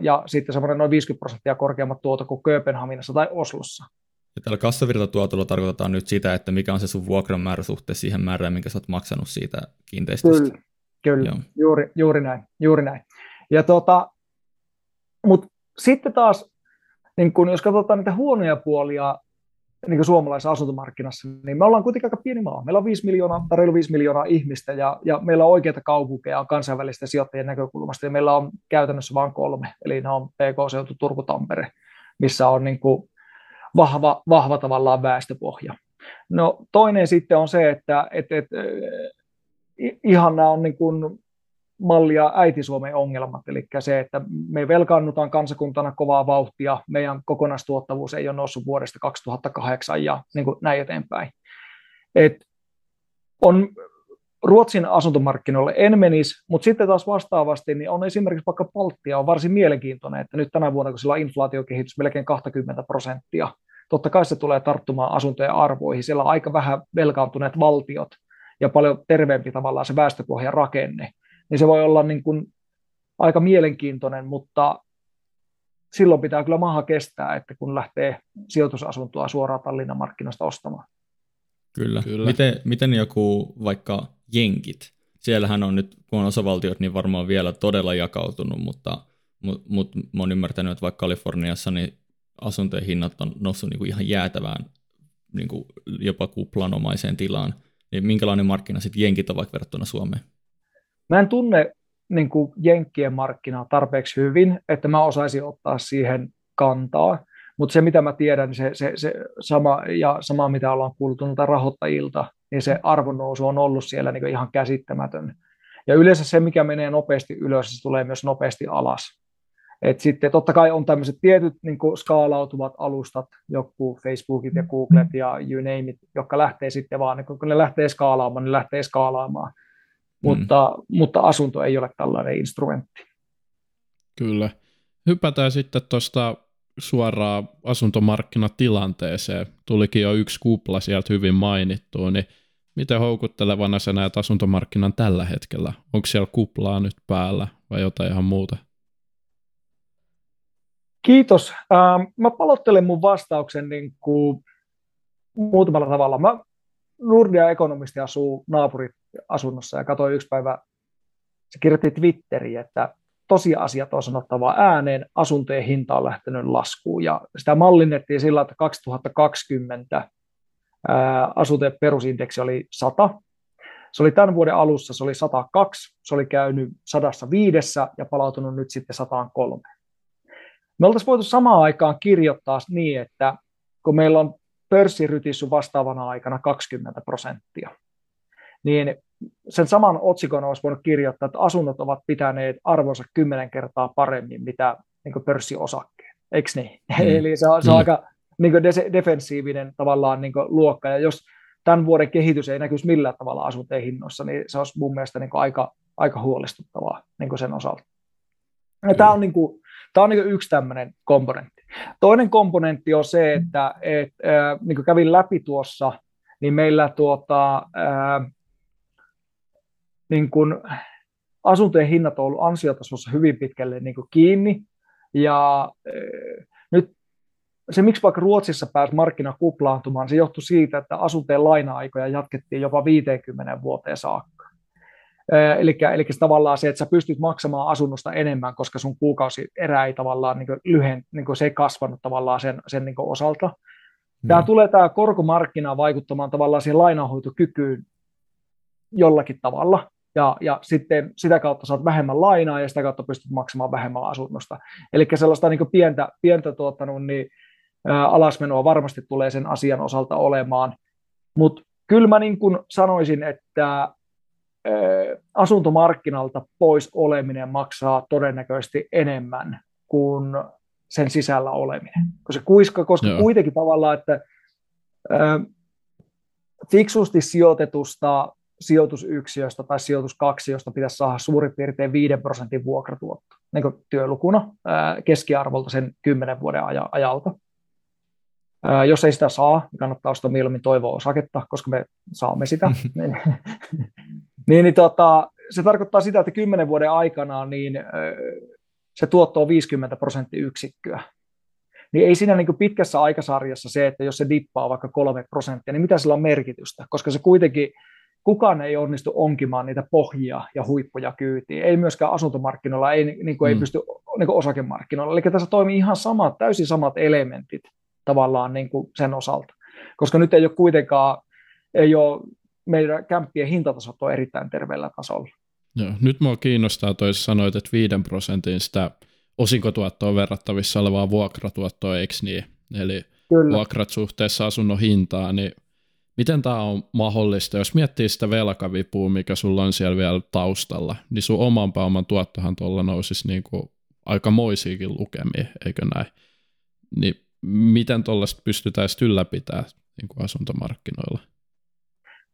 ja sitten semmoinen noin 50 prosenttia korkeammat tuotot kuin Kööpenhaminassa tai Oslossa. Ja tällä kassavirtatuotolla tarkoitetaan nyt sitä, että mikä on se sun vuokran määrä suhteessa siihen määrään, minkä sä oot maksanut siitä kiinteistöstä. Kyllä, kyllä. Juuri, juuri, näin, juuri näin. Ja tota, mutta sitten taas, niin kun, jos katsotaan niitä huonoja puolia, niin kuin suomalaisessa asuntomarkkinassa, niin me ollaan kuitenkin aika pieni maa. Meillä on 5 miljoonaa, tai reilu 5 miljoonaa ihmistä, ja, ja meillä on oikeita kaupunkeja kansainvälisten sijoittajien näkökulmasta, ja meillä on käytännössä vain kolme, eli ne on PK-seutu Turku-Tampere, missä on niin kuin vahva, vahva tavallaan väestöpohja. No toinen sitten on se, että et, et, ihan nämä on niin kuin mallia äiti-Suomen ongelmat, eli se, että me velkaannutaan kansakuntana kovaa vauhtia, meidän kokonaistuottavuus ei ole noussut vuodesta 2008 ja niin kuin näin eteenpäin. Et on Ruotsin asuntomarkkinoille en menisi, mutta sitten taas vastaavasti niin on esimerkiksi vaikka Baltia on varsin mielenkiintoinen, että nyt tänä vuonna, kun sillä on inflaatiokehitys melkein 20 prosenttia, totta kai se tulee tarttumaan asuntojen arvoihin, siellä on aika vähän velkaantuneet valtiot ja paljon terveempi tavallaan se väestöpohjan rakenne, niin se voi olla niin kuin aika mielenkiintoinen, mutta silloin pitää kyllä maahan kestää, että kun lähtee sijoitusasuntoa suoraan Tallinnan markkinasta ostamaan. Kyllä. kyllä. Miten, miten joku vaikka jenkit? Siellähän on nyt, kun on osavaltiot, niin varmaan vielä todella jakautunut, mutta, mutta, mutta mä oon ymmärtänyt, että vaikka Kaliforniassa niin asuntojen hinnat on noussut niin kuin ihan jäätävään niin kuin jopa kuplanomaiseen tilaan. Niin minkälainen markkina sitten jenkit on vaikka verrattuna Suomeen? Mä en tunne niin kuin Jenkkien markkinaa tarpeeksi hyvin, että mä osaisin ottaa siihen kantaa. Mutta se, mitä mä tiedän, se, se, se sama, ja sama, mitä ollaan kuultu noilta rahoittajilta, niin se arvonnousu on ollut siellä niin ihan käsittämätön. Ja yleensä se, mikä menee nopeasti ylös, se tulee myös nopeasti alas. Et sitten totta kai on tämmöiset tietyt niin kuin skaalautuvat alustat, joku Facebookit ja Googlet ja you name it, jotka lähtee sitten vaan, niin kun ne lähtee skaalaamaan, ne lähtee skaalaamaan. Mm. Mutta, mutta asunto ei ole tällainen instrumentti. Kyllä. Hypätään sitten tuosta suoraan asuntomarkkinatilanteeseen. Tulikin jo yksi kupla sieltä hyvin mainittua, niin miten houkuttelevana sä näet asuntomarkkinan tällä hetkellä? Onko siellä kuplaa nyt päällä vai jotain ihan muuta? Kiitos. Ähm, mä palottelen mun vastauksen niin kuin muutamalla tavalla. Mä Nordea ekonomisti asuu naapuriasunnossa ja katsoi yksi päivä, se kirjoitti Twitteriin, että tosiasiat on sanottava ääneen, asuntojen hinta on lähtenyt laskuun ja sitä mallinnettiin sillä, että 2020 ää, asuntojen perusindeksi oli 100, se oli tämän vuoden alussa, se oli 102, se oli käynyt 105 ja palautunut nyt sitten 103. Me oltaisiin voitu samaan aikaan kirjoittaa niin, että kun meillä on pörssirytissu vastaavana aikana 20 prosenttia, niin sen saman otsikon olisi voinut kirjoittaa, että asunnot ovat pitäneet arvonsa kymmenen kertaa paremmin mitä niin pörssiosakkeet, eikö niin? Mm. <laughs> Eli se on, se on mm. aika niin de- defensiivinen tavallaan niin luokka, ja jos tämän vuoden kehitys ei näkyisi millään tavalla asuntojen hinnoissa, niin se olisi mun mielestä niin aika, aika huolestuttavaa niin sen osalta. Ja tämä on, niin kuin, tämä on niin yksi tämmöinen komponentti. Toinen komponentti on se, että et, äh, niin kuin kävin läpi tuossa, niin meillä tuota, äh, niin kuin asuntojen hinnat on ollut ansiotasossa hyvin pitkälle niin kuin kiinni. Ja äh, nyt se, miksi vaikka Ruotsissa pääsi markkina kuplaantumaan, se johtui siitä, että asuntojen laina-aikoja jatkettiin jopa 50 vuoteen saakka. Eli, eli tavallaan se, että sä pystyt maksamaan asunnosta enemmän, koska sun kuukausi erä ei tavallaan niin lyhen, niin se ei kasvanut tavallaan sen, sen niin osalta. Tämä mm. tulee tämä korkomarkkina vaikuttamaan tavallaan siihen lainanhoitokykyyn jollakin tavalla, ja, ja sitten sitä kautta saat vähemmän lainaa ja sitä kautta pystyt maksamaan vähemmän asunnosta. Eli sellaista niin pientä, pientä tuota, niin, ää, alasmenoa varmasti tulee sen asian osalta olemaan, mutta kyllä mä niin kuin sanoisin, että asuntomarkkinalta pois oleminen maksaa todennäköisesti enemmän kuin sen sisällä oleminen. Koska, kuiska, koska Joo. kuitenkin tavallaan, että ää, fiksusti sijoitetusta sijoitusyksiöstä tai sijoituskaksiosta pitäisi saada suurin piirtein 5 prosentin vuokratuotto niin kuin työlukuna keskiarvolta sen 10 vuoden ajalta. Jos ei sitä saa, niin kannattaa ostaa mieluummin toivoa osaketta, koska me saamme sitä. <laughs> niin, <laughs> niin, niin tota, se tarkoittaa sitä, että 10 vuoden aikana niin, se tuotto on 50 prosenttiyksikköä. Niin ei siinä niin pitkässä aikasarjassa se, että jos se dippaa vaikka kolme prosenttia, niin mitä sillä on merkitystä, koska se kuitenkin kukaan ei onnistu onkimaan niitä pohjia ja huippuja kyytiin. Ei myöskään asuntomarkkinoilla, ei, niin kuin, mm. ei pysty niin kuin osakemarkkinoilla. Eli tässä toimii ihan samat, täysin samat elementit tavallaan niin kuin sen osalta. Koska nyt ei ole kuitenkaan, ei ole, meidän kämppien hintatasot on erittäin terveellä tasolla. Joo, nyt mua kiinnostaa, toisin sanoit, että 5 prosentin sitä osinkotuottoa verrattavissa olevaa vuokratuottoa, eikö niin? Eli Kyllä. vuokrat suhteessa asunnon hintaan, niin miten tämä on mahdollista, jos miettii sitä velkavipua, mikä sulla on siellä vielä taustalla, niin sun oman pääoman tuottohan tuolla nousisi niin kuin moisiikin lukemia, eikö näin? Niin miten tuollaista pystytään ylläpitämään niin kuin asuntomarkkinoilla?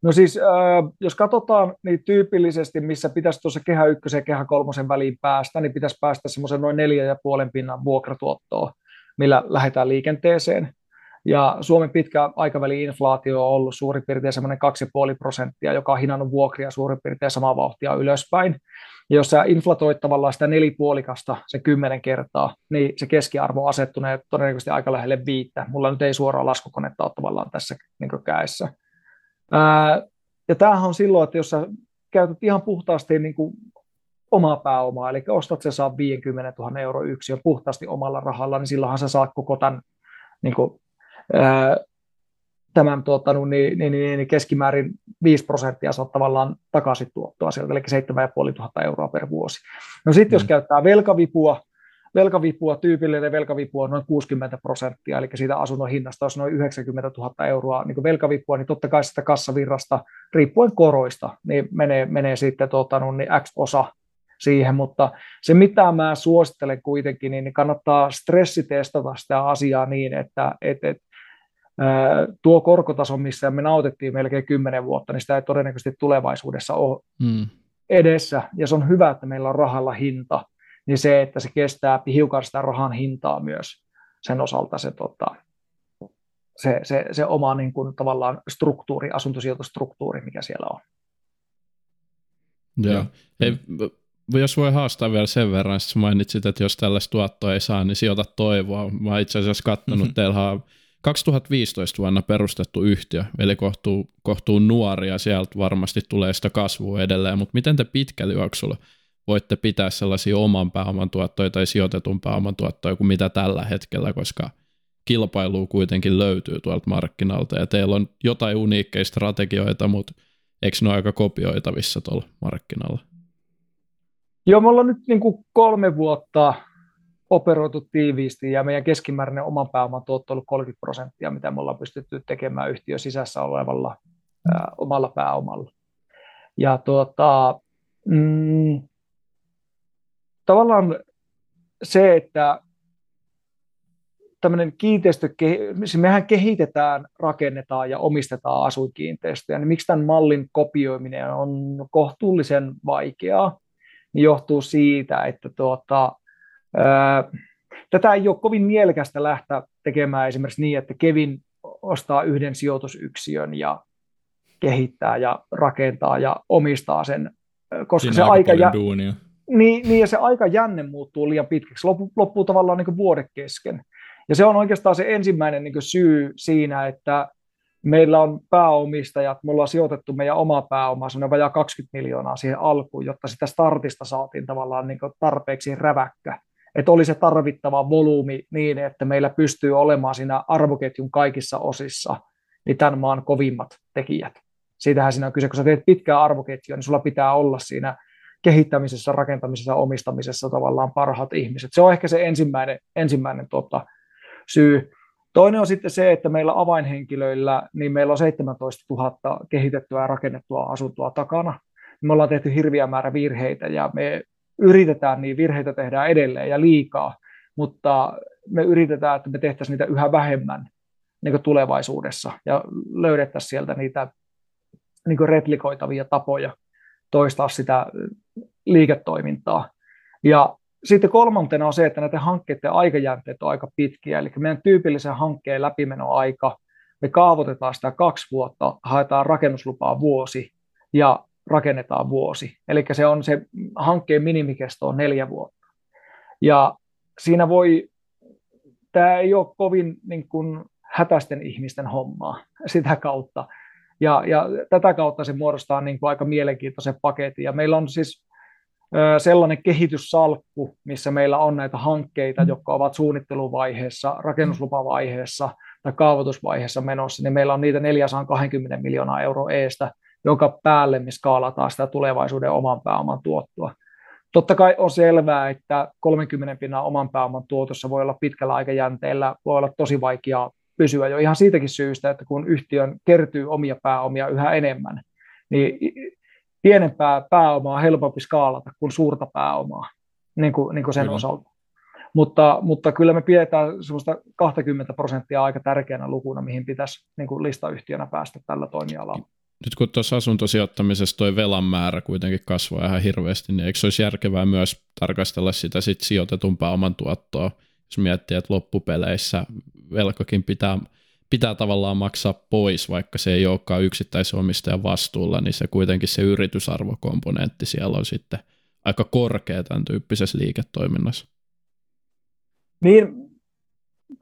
No siis, äh, jos katsotaan, niin tyypillisesti, missä pitäisi tuossa kehä ykkösen ja kehä kolmosen väliin päästä, niin pitäisi päästä semmoisen noin neljä ja puolen pinnan vuokratuottoa, millä lähdetään liikenteeseen. Ja Suomen pitkä aikaväli inflaatio on ollut suurin piirtein semmoinen 2,5 prosenttia, joka on hinannut vuokria suurin piirtein samaa vauhtia ylöspäin. Ja jos sä inflatoit tavallaan sitä nelipuolikasta se kymmenen kertaa, niin se keskiarvo asettunee todennäköisesti aika lähelle viittä. Mulla nyt ei suoraan laskukonetta ole tavallaan tässä niin käessä. Ää, ja tämähän on silloin, että jos sä käytät ihan puhtaasti niin kuin omaa pääomaa, eli ostat se saa 50 000 euro yksiön puhtaasti omalla rahalla, niin silloinhan sä saat koko tämän niin kuin, tämän tuota, niin, niin, niin, niin keskimäärin 5 prosenttia saat tavallaan takaisin tuottoa sieltä, eli 7500 euroa per vuosi. No sitten mm. jos käyttää velkavipua, velkavipua, tyypillinen velkavipu on noin 60 prosenttia, eli siitä asunnon hinnasta olisi noin 90 000 euroa niin velkavipua, niin totta kai sitä kassavirrasta, riippuen koroista, niin menee, menee sitten tuota, no, niin X osa siihen, mutta se mitä mä suosittelen kuitenkin, niin kannattaa stressitestata sitä asiaa niin, että et, et, tuo korkotaso, missä me nautettiin melkein 10 vuotta, niin sitä ei todennäköisesti tulevaisuudessa ole hmm. edessä, ja se on hyvä, että meillä on rahalla hinta, niin se, että se kestää hiukan sitä rahan hintaa myös sen osalta se, tota, se, se, se oma niin kuin, tavallaan struktuuri, asuntosijoitustruktuuri, mikä siellä on. Joo. Hei, jos voi haastaa vielä sen verran, että mainitsit, että jos tällaista tuottoa ei saa, niin sijoita toivoa. Mä itse asiassa katsonut, mm-hmm. teillä on 2015 vuonna perustettu yhtiö, eli kohtuu, kohtuu nuoria, sieltä varmasti tulee sitä kasvua edelleen, mutta miten te pitkällä juoksulla voitte pitää sellaisia oman pääoman tuottoja tai sijoitetun pääoman tuottoja kuin mitä tällä hetkellä, koska kilpailua kuitenkin löytyy tuolta markkinalta ja teillä on jotain uniikkeja strategioita, mutta eikö ne ole aika kopioitavissa tuolla markkinalla? Joo, me ollaan nyt niin kuin kolme vuotta operoitu tiiviisti ja meidän keskimääräinen oman pääoman tuotto on ollut 30 prosenttia, mitä me ollaan pystytty tekemään yhtiö sisässä olevalla ää, omalla pääomalla. Ja tuota, mm, tavallaan se, että tämmöinen kiinteistö, siis mehän kehitetään, rakennetaan ja omistetaan asuinkiinteistöjä, niin miksi tämän mallin kopioiminen on kohtuullisen vaikeaa, niin johtuu siitä, että tuota, tätä ei ole kovin mielekästä lähteä tekemään esimerkiksi niin, että Kevin ostaa yhden sijoitusyksiön ja kehittää ja rakentaa ja omistaa sen, koska Siinä se aika... Ja, duunia niin, niin, ja se aika jänne muuttuu liian pitkäksi, loppuu, loppuu tavallaan niin vuode kesken. Ja se on oikeastaan se ensimmäinen niin syy siinä, että meillä on pääomistajat, me ollaan sijoitettu meidän oma pääoma, se on vajaa 20 miljoonaa siihen alkuun, jotta sitä startista saatiin tavallaan niin tarpeeksi räväkkä. Että oli se tarvittava volyymi niin, että meillä pystyy olemaan siinä arvoketjun kaikissa osissa niin tämän maan kovimmat tekijät. Siitähän siinä on kyse, kun sä teet pitkää arvoketjua, niin sulla pitää olla siinä kehittämisessä, rakentamisessa, omistamisessa tavallaan parhaat ihmiset. Se on ehkä se ensimmäinen, ensimmäinen tota, syy. Toinen on sitten se, että meillä avainhenkilöillä, niin meillä on 17 000 kehitettyä ja rakennettua asuntoa takana. Me ollaan tehty hirviä määrä virheitä ja me yritetään, niin virheitä tehdään edelleen ja liikaa, mutta me yritetään, että me tehtäisiin niitä yhä vähemmän niin tulevaisuudessa ja löydettäisiin sieltä niitä niin replikoitavia tapoja toistaa sitä liiketoimintaa. Ja sitten kolmantena on se, että näiden hankkeiden aikajänteet on aika pitkiä, eli meidän tyypillisen hankkeen läpimenoaika, me kaavoitetaan sitä kaksi vuotta, haetaan rakennuslupaa vuosi ja rakennetaan vuosi. Eli se on se hankkeen minimikesto on neljä vuotta. Ja siinä voi, tämä ei ole kovin niin kuin hätäisten ihmisten hommaa sitä kautta. Ja, ja tätä kautta se muodostaa niin kuin aika mielenkiintoisen paketin. Ja meillä on siis sellainen kehityssalkku, missä meillä on näitä hankkeita, jotka ovat suunnitteluvaiheessa, rakennuslupavaiheessa tai kaavoitusvaiheessa menossa, niin meillä on niitä 420 miljoonaa euroa eestä, jonka päälle me skaalataan sitä tulevaisuuden oman pääoman tuottoa. Totta kai on selvää, että 30 pinnan oman pääoman tuotossa voi olla pitkällä aikajänteellä, voi olla tosi vaikeaa pysyä jo ihan siitäkin syystä, että kun yhtiön kertyy omia pääomia yhä enemmän, niin pienempää pääomaa on helpompi skaalata kuin suurta pääomaa niin kuin, niin kuin sen kyllä. osalta. Mutta, mutta kyllä me pidetään sellaista 20 prosenttia aika tärkeänä lukuna, mihin pitäisi niin kuin listayhtiönä päästä tällä toimialalla. Nyt kun tuossa asuntosijoittamisessa tuo velan määrä kuitenkin kasvaa ihan hirveästi, niin eikö se olisi järkevää myös tarkastella sitä sit sijoitetun pääoman tuottoa, jos miettii, että loppupeleissä velkokin pitää pitää tavallaan maksaa pois, vaikka se ei olekaan yksittäisomistajan vastuulla, niin se kuitenkin se yritysarvokomponentti siellä on sitten aika korkea tämän tyyppisessä liiketoiminnassa. Niin,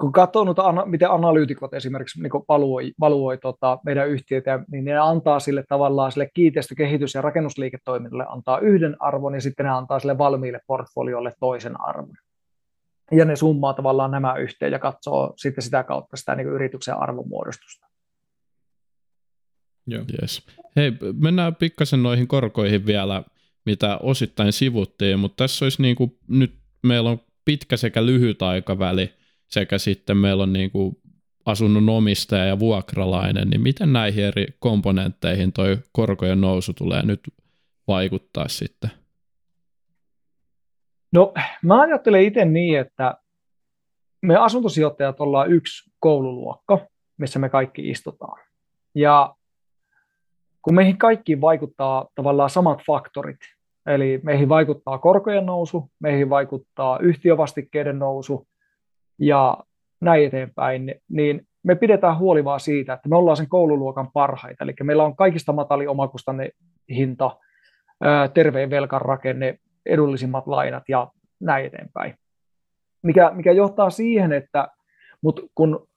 kun katsoo noita, miten analyytikot esimerkiksi niin valuoi, valuoi tota meidän yhtiöitä, niin ne antaa sille tavallaan sille kiinteistökehitys- ja rakennusliiketoiminnalle antaa yhden arvon ja sitten ne antaa sille valmiille portfoliolle toisen arvon ja ne summaa tavallaan nämä yhteen ja katsoo sitten sitä kautta sitä niin yrityksen arvonmuodostusta. Joo. Yes. Hei, mennään pikkasen noihin korkoihin vielä, mitä osittain sivuttiin, mutta tässä olisi niin kuin, nyt meillä on pitkä sekä lyhyt aikaväli, sekä sitten meillä on niin kuin asunnon omistaja ja vuokralainen, niin miten näihin eri komponentteihin toi korkojen nousu tulee nyt vaikuttaa sitten? No mä ajattelen itse niin, että me asuntosijoittajat ollaan yksi koululuokka, missä me kaikki istutaan. Ja kun meihin kaikkiin vaikuttaa tavallaan samat faktorit, eli meihin vaikuttaa korkojen nousu, meihin vaikuttaa yhtiövastikkeiden nousu ja näin eteenpäin, niin me pidetään huoli vaan siitä, että me ollaan sen koululuokan parhaita, eli meillä on kaikista matali omakustanne hinta, terveen velkan rakenne, edullisimmat lainat ja näin eteenpäin. Mikä, mikä johtaa siihen, että mut kun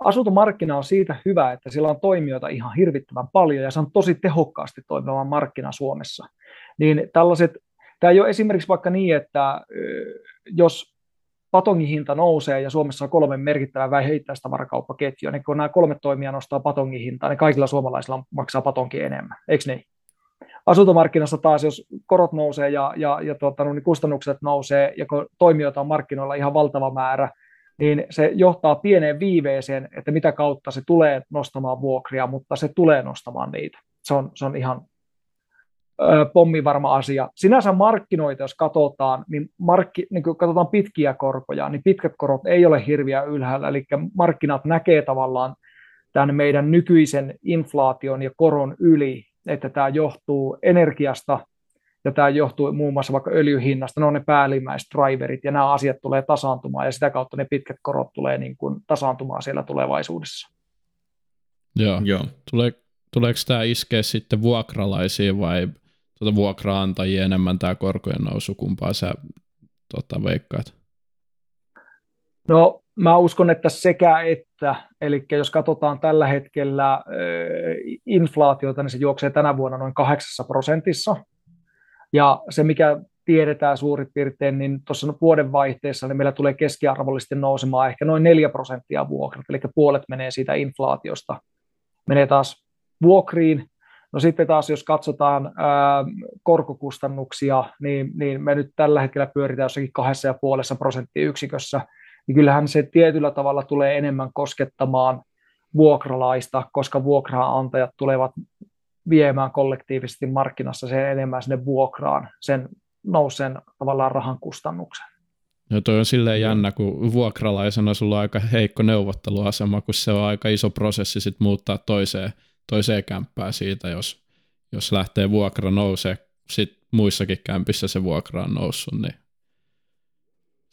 asuntomarkkina on siitä hyvä, että sillä on toimijoita ihan hirvittävän paljon ja se on tosi tehokkaasti toimiva markkina Suomessa, niin tällaiset, tämä ei ole esimerkiksi vaikka niin, että jos patongin hinta nousee ja Suomessa on kolme merkittävää vähittäistavarakauppaketjua, niin kun nämä kolme toimijaa nostaa patongin hintaa, niin kaikilla suomalaisilla maksaa patonki enemmän, eikö niin? Asuntomarkkinassa taas, jos korot nousee ja, ja, ja tuota, no, niin kustannukset nousee ja kun toimijoita on markkinoilla ihan valtava määrä, niin se johtaa pieneen viiveeseen, että mitä kautta se tulee nostamaan vuokria, mutta se tulee nostamaan niitä. Se on, se on ihan pommivarma asia. Sinänsä markkinoita, jos katsotaan, niin, markki, niin kun katsotaan pitkiä korkoja, niin pitkät korot ei ole hirviä ylhäällä, eli markkinat näkee tavallaan tämän meidän nykyisen inflaation ja koron yli, että tämä johtuu energiasta ja tämä johtuu muun muassa vaikka öljyhinnasta, ne on ne päällimmäiset driverit ja nämä asiat tulee tasaantumaan ja sitä kautta ne pitkät korot tulee niin kuin tasaantumaan siellä tulevaisuudessa. Joo. Joo. Tule, tuleeko tämä iskeä sitten vuokralaisiin vai tuota vuokraantajia enemmän tämä korkojen nousu, kumpaa sä tota, veikkaat? No mä uskon, että sekä että, eli jos katsotaan tällä hetkellä inflaatiota, niin se juoksee tänä vuonna noin kahdeksassa prosentissa. Ja se, mikä tiedetään suurin piirtein, niin tuossa vuoden vaihteessa niin meillä tulee keskiarvollisesti nousemaan ehkä noin 4 prosenttia vuokrat, eli puolet menee siitä inflaatiosta. Menee taas vuokriin. No sitten taas, jos katsotaan ää, korkokustannuksia, niin, niin me nyt tällä hetkellä pyöritään jossakin 2,5 prosenttiyksikössä, niin kyllähän se tietyllä tavalla tulee enemmän koskettamaan vuokralaista, koska vuokraantajat tulevat viemään kollektiivisesti markkinassa sen enemmän sinne vuokraan, sen nouseen tavallaan rahan kustannuksen. No toi on silleen jännä, kun vuokralaisena sulla on aika heikko neuvotteluasema, kun se on aika iso prosessi sit muuttaa toiseen, toiseen kämppään siitä, jos, jos lähtee vuokra nousee, sit muissakin kämpissä se vuokra on noussut, niin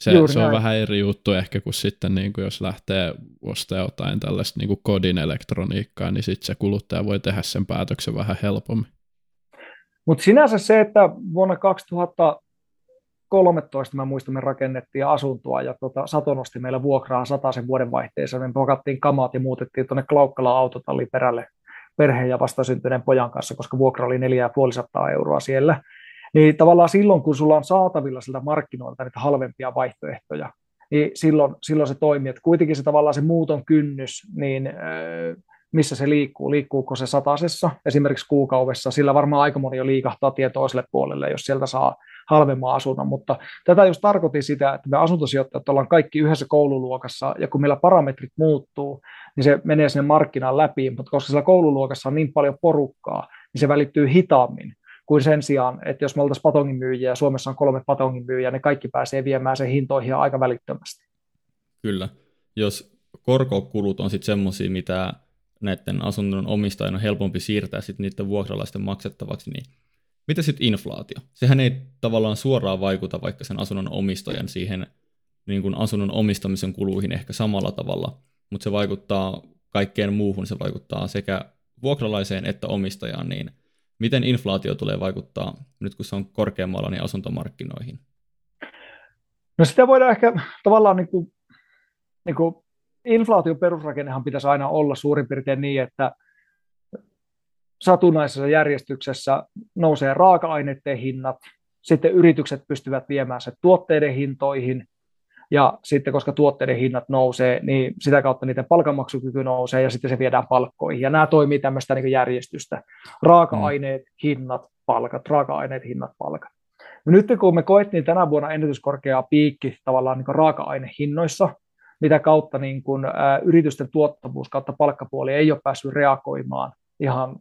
se, se on vähän eri juttu ehkä kuin sitten, niin kuin jos lähtee ostamaan jotain tällaista niin kuin kodin elektroniikkaa, niin sitten se kuluttaja voi tehdä sen päätöksen vähän helpommin. Mutta sinänsä se, että vuonna 2013 mä muistan, me rakennettiin asuntoa ja tota, Sato nosti meillä vuokraa sen vuoden vaihteessa, me pakattiin kamaat ja muutettiin tuonne Klaukkalan autotallin perälle perheen ja vastasyntyneen pojan kanssa, koska vuokra oli 4500 euroa siellä. Niin tavallaan silloin, kun sulla on saatavilla siltä markkinoilta niitä halvempia vaihtoehtoja, niin silloin, silloin se toimii. Että kuitenkin se tavallaan se muuton kynnys, niin missä se liikkuu, liikkuuko se satasessa esimerkiksi kuukaudessa, sillä varmaan aika moni jo liikahtaa tie toiselle puolelle, jos sieltä saa halvemman asunnon, mutta tätä just tarkoitin sitä, että me asuntosijoittajat ollaan kaikki yhdessä koululuokassa, ja kun meillä parametrit muuttuu, niin se menee sinne markkinaan läpi, mutta koska siellä koululuokassa on niin paljon porukkaa, niin se välittyy hitaammin kuin sen sijaan, että jos me oltaisiin patongin myyjiä ja Suomessa on kolme patongin myyjiä, niin kaikki pääsee viemään sen hintoihin aika välittömästi. Kyllä. Jos korkokulut on sitten semmoisia, mitä näiden asunnon omistajien on helpompi siirtää sitten niiden vuokralaisten maksettavaksi, niin mitä sitten inflaatio? Sehän ei tavallaan suoraan vaikuta vaikka sen asunnon omistajan siihen niin kuin asunnon omistamisen kuluihin ehkä samalla tavalla, mutta se vaikuttaa kaikkeen muuhun, se vaikuttaa sekä vuokralaiseen että omistajaan, niin Miten inflaatio tulee vaikuttaa nyt, kun se on korkeammalla, niin asuntomarkkinoihin? No sitä voidaan ehkä tavallaan niin kuin, niin kuin inflaation perusrakennehan pitäisi aina olla suurin piirtein niin, että satunnaisessa järjestyksessä nousee raaka-aineiden hinnat, sitten yritykset pystyvät viemään se tuotteiden hintoihin, ja sitten koska tuotteiden hinnat nousee, niin sitä kautta niiden palkanmaksukyky nousee ja sitten se viedään palkkoihin. Ja nämä toimii tämmöistä niin järjestystä. Raaka-aineet, mm. hinnat, palkat, raaka-aineet, hinnat, palkat. No nyt kun me koettiin tänä vuonna ennätyskorkea piikki tavallaan niin raaka-ainehinnoissa, mitä kautta niin kuin, ä, yritysten tuottavuus kautta palkkapuoli ei ole päässyt reagoimaan ihan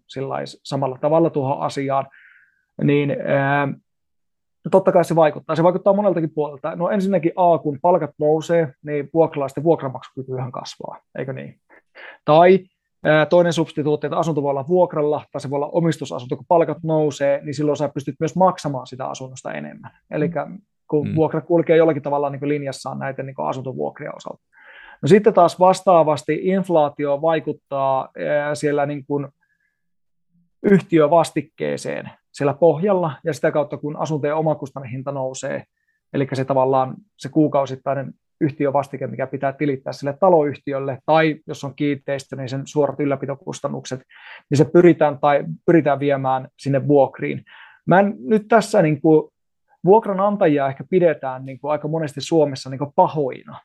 samalla tavalla tuohon asiaan, niin ä, totta kai se vaikuttaa. Se vaikuttaa moneltakin puolelta. No ensinnäkin A, kun palkat nousee, niin vuokralaisten vuokramaksukykyhän kasvaa, eikö niin? Tai Toinen substituutti, että asunto voi olla vuokralla tai se voi olla omistusasunto, kun palkat nousee, niin silloin sä pystyt myös maksamaan sitä asunnosta enemmän. Eli kun mm. vuokra kulkee jollakin tavalla niin linjassaan näiden niin asuntovuokrien osalta. No sitten taas vastaavasti inflaatio vaikuttaa siellä niin kuin yhtiövastikkeeseen siellä pohjalla, ja sitä kautta kun asuntojen omakustannehinta nousee, eli se tavallaan se kuukausittainen yhtiövastike, mikä pitää tilittää sille taloyhtiölle, tai jos on kiinteistö, niin sen suorat ylläpitokustannukset, niin se pyritään, tai pyritään viemään sinne vuokriin. Mä en, nyt tässä niin kuin, vuokranantajia ehkä pidetään niin kuin, aika monesti Suomessa niin kuin pahoina.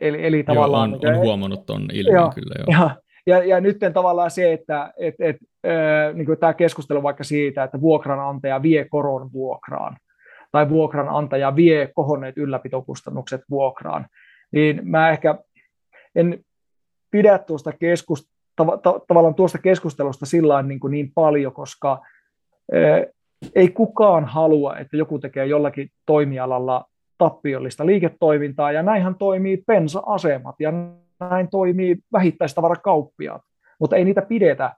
Eli, eli tavallaan, joo, on, on huomannut tuon ilmiön joo, kyllä. Joo. Ja, ja, ja nyt tavallaan se, että et, et, äh, niin tämä keskustelu vaikka siitä, että vuokranantaja vie koron vuokraan, tai vuokranantaja vie kohonneet ylläpitokustannukset vuokraan, niin mä ehkä en pidä tuosta keskust, tav- ta- tavallaan tuosta keskustelusta sillä niin, niin paljon, koska eh, ei kukaan halua, että joku tekee jollakin toimialalla tappiollista liiketoimintaa, ja näinhän toimii pensa-asemat, ja näin toimii vähittäistavarakauppiaat, mutta ei niitä pidetä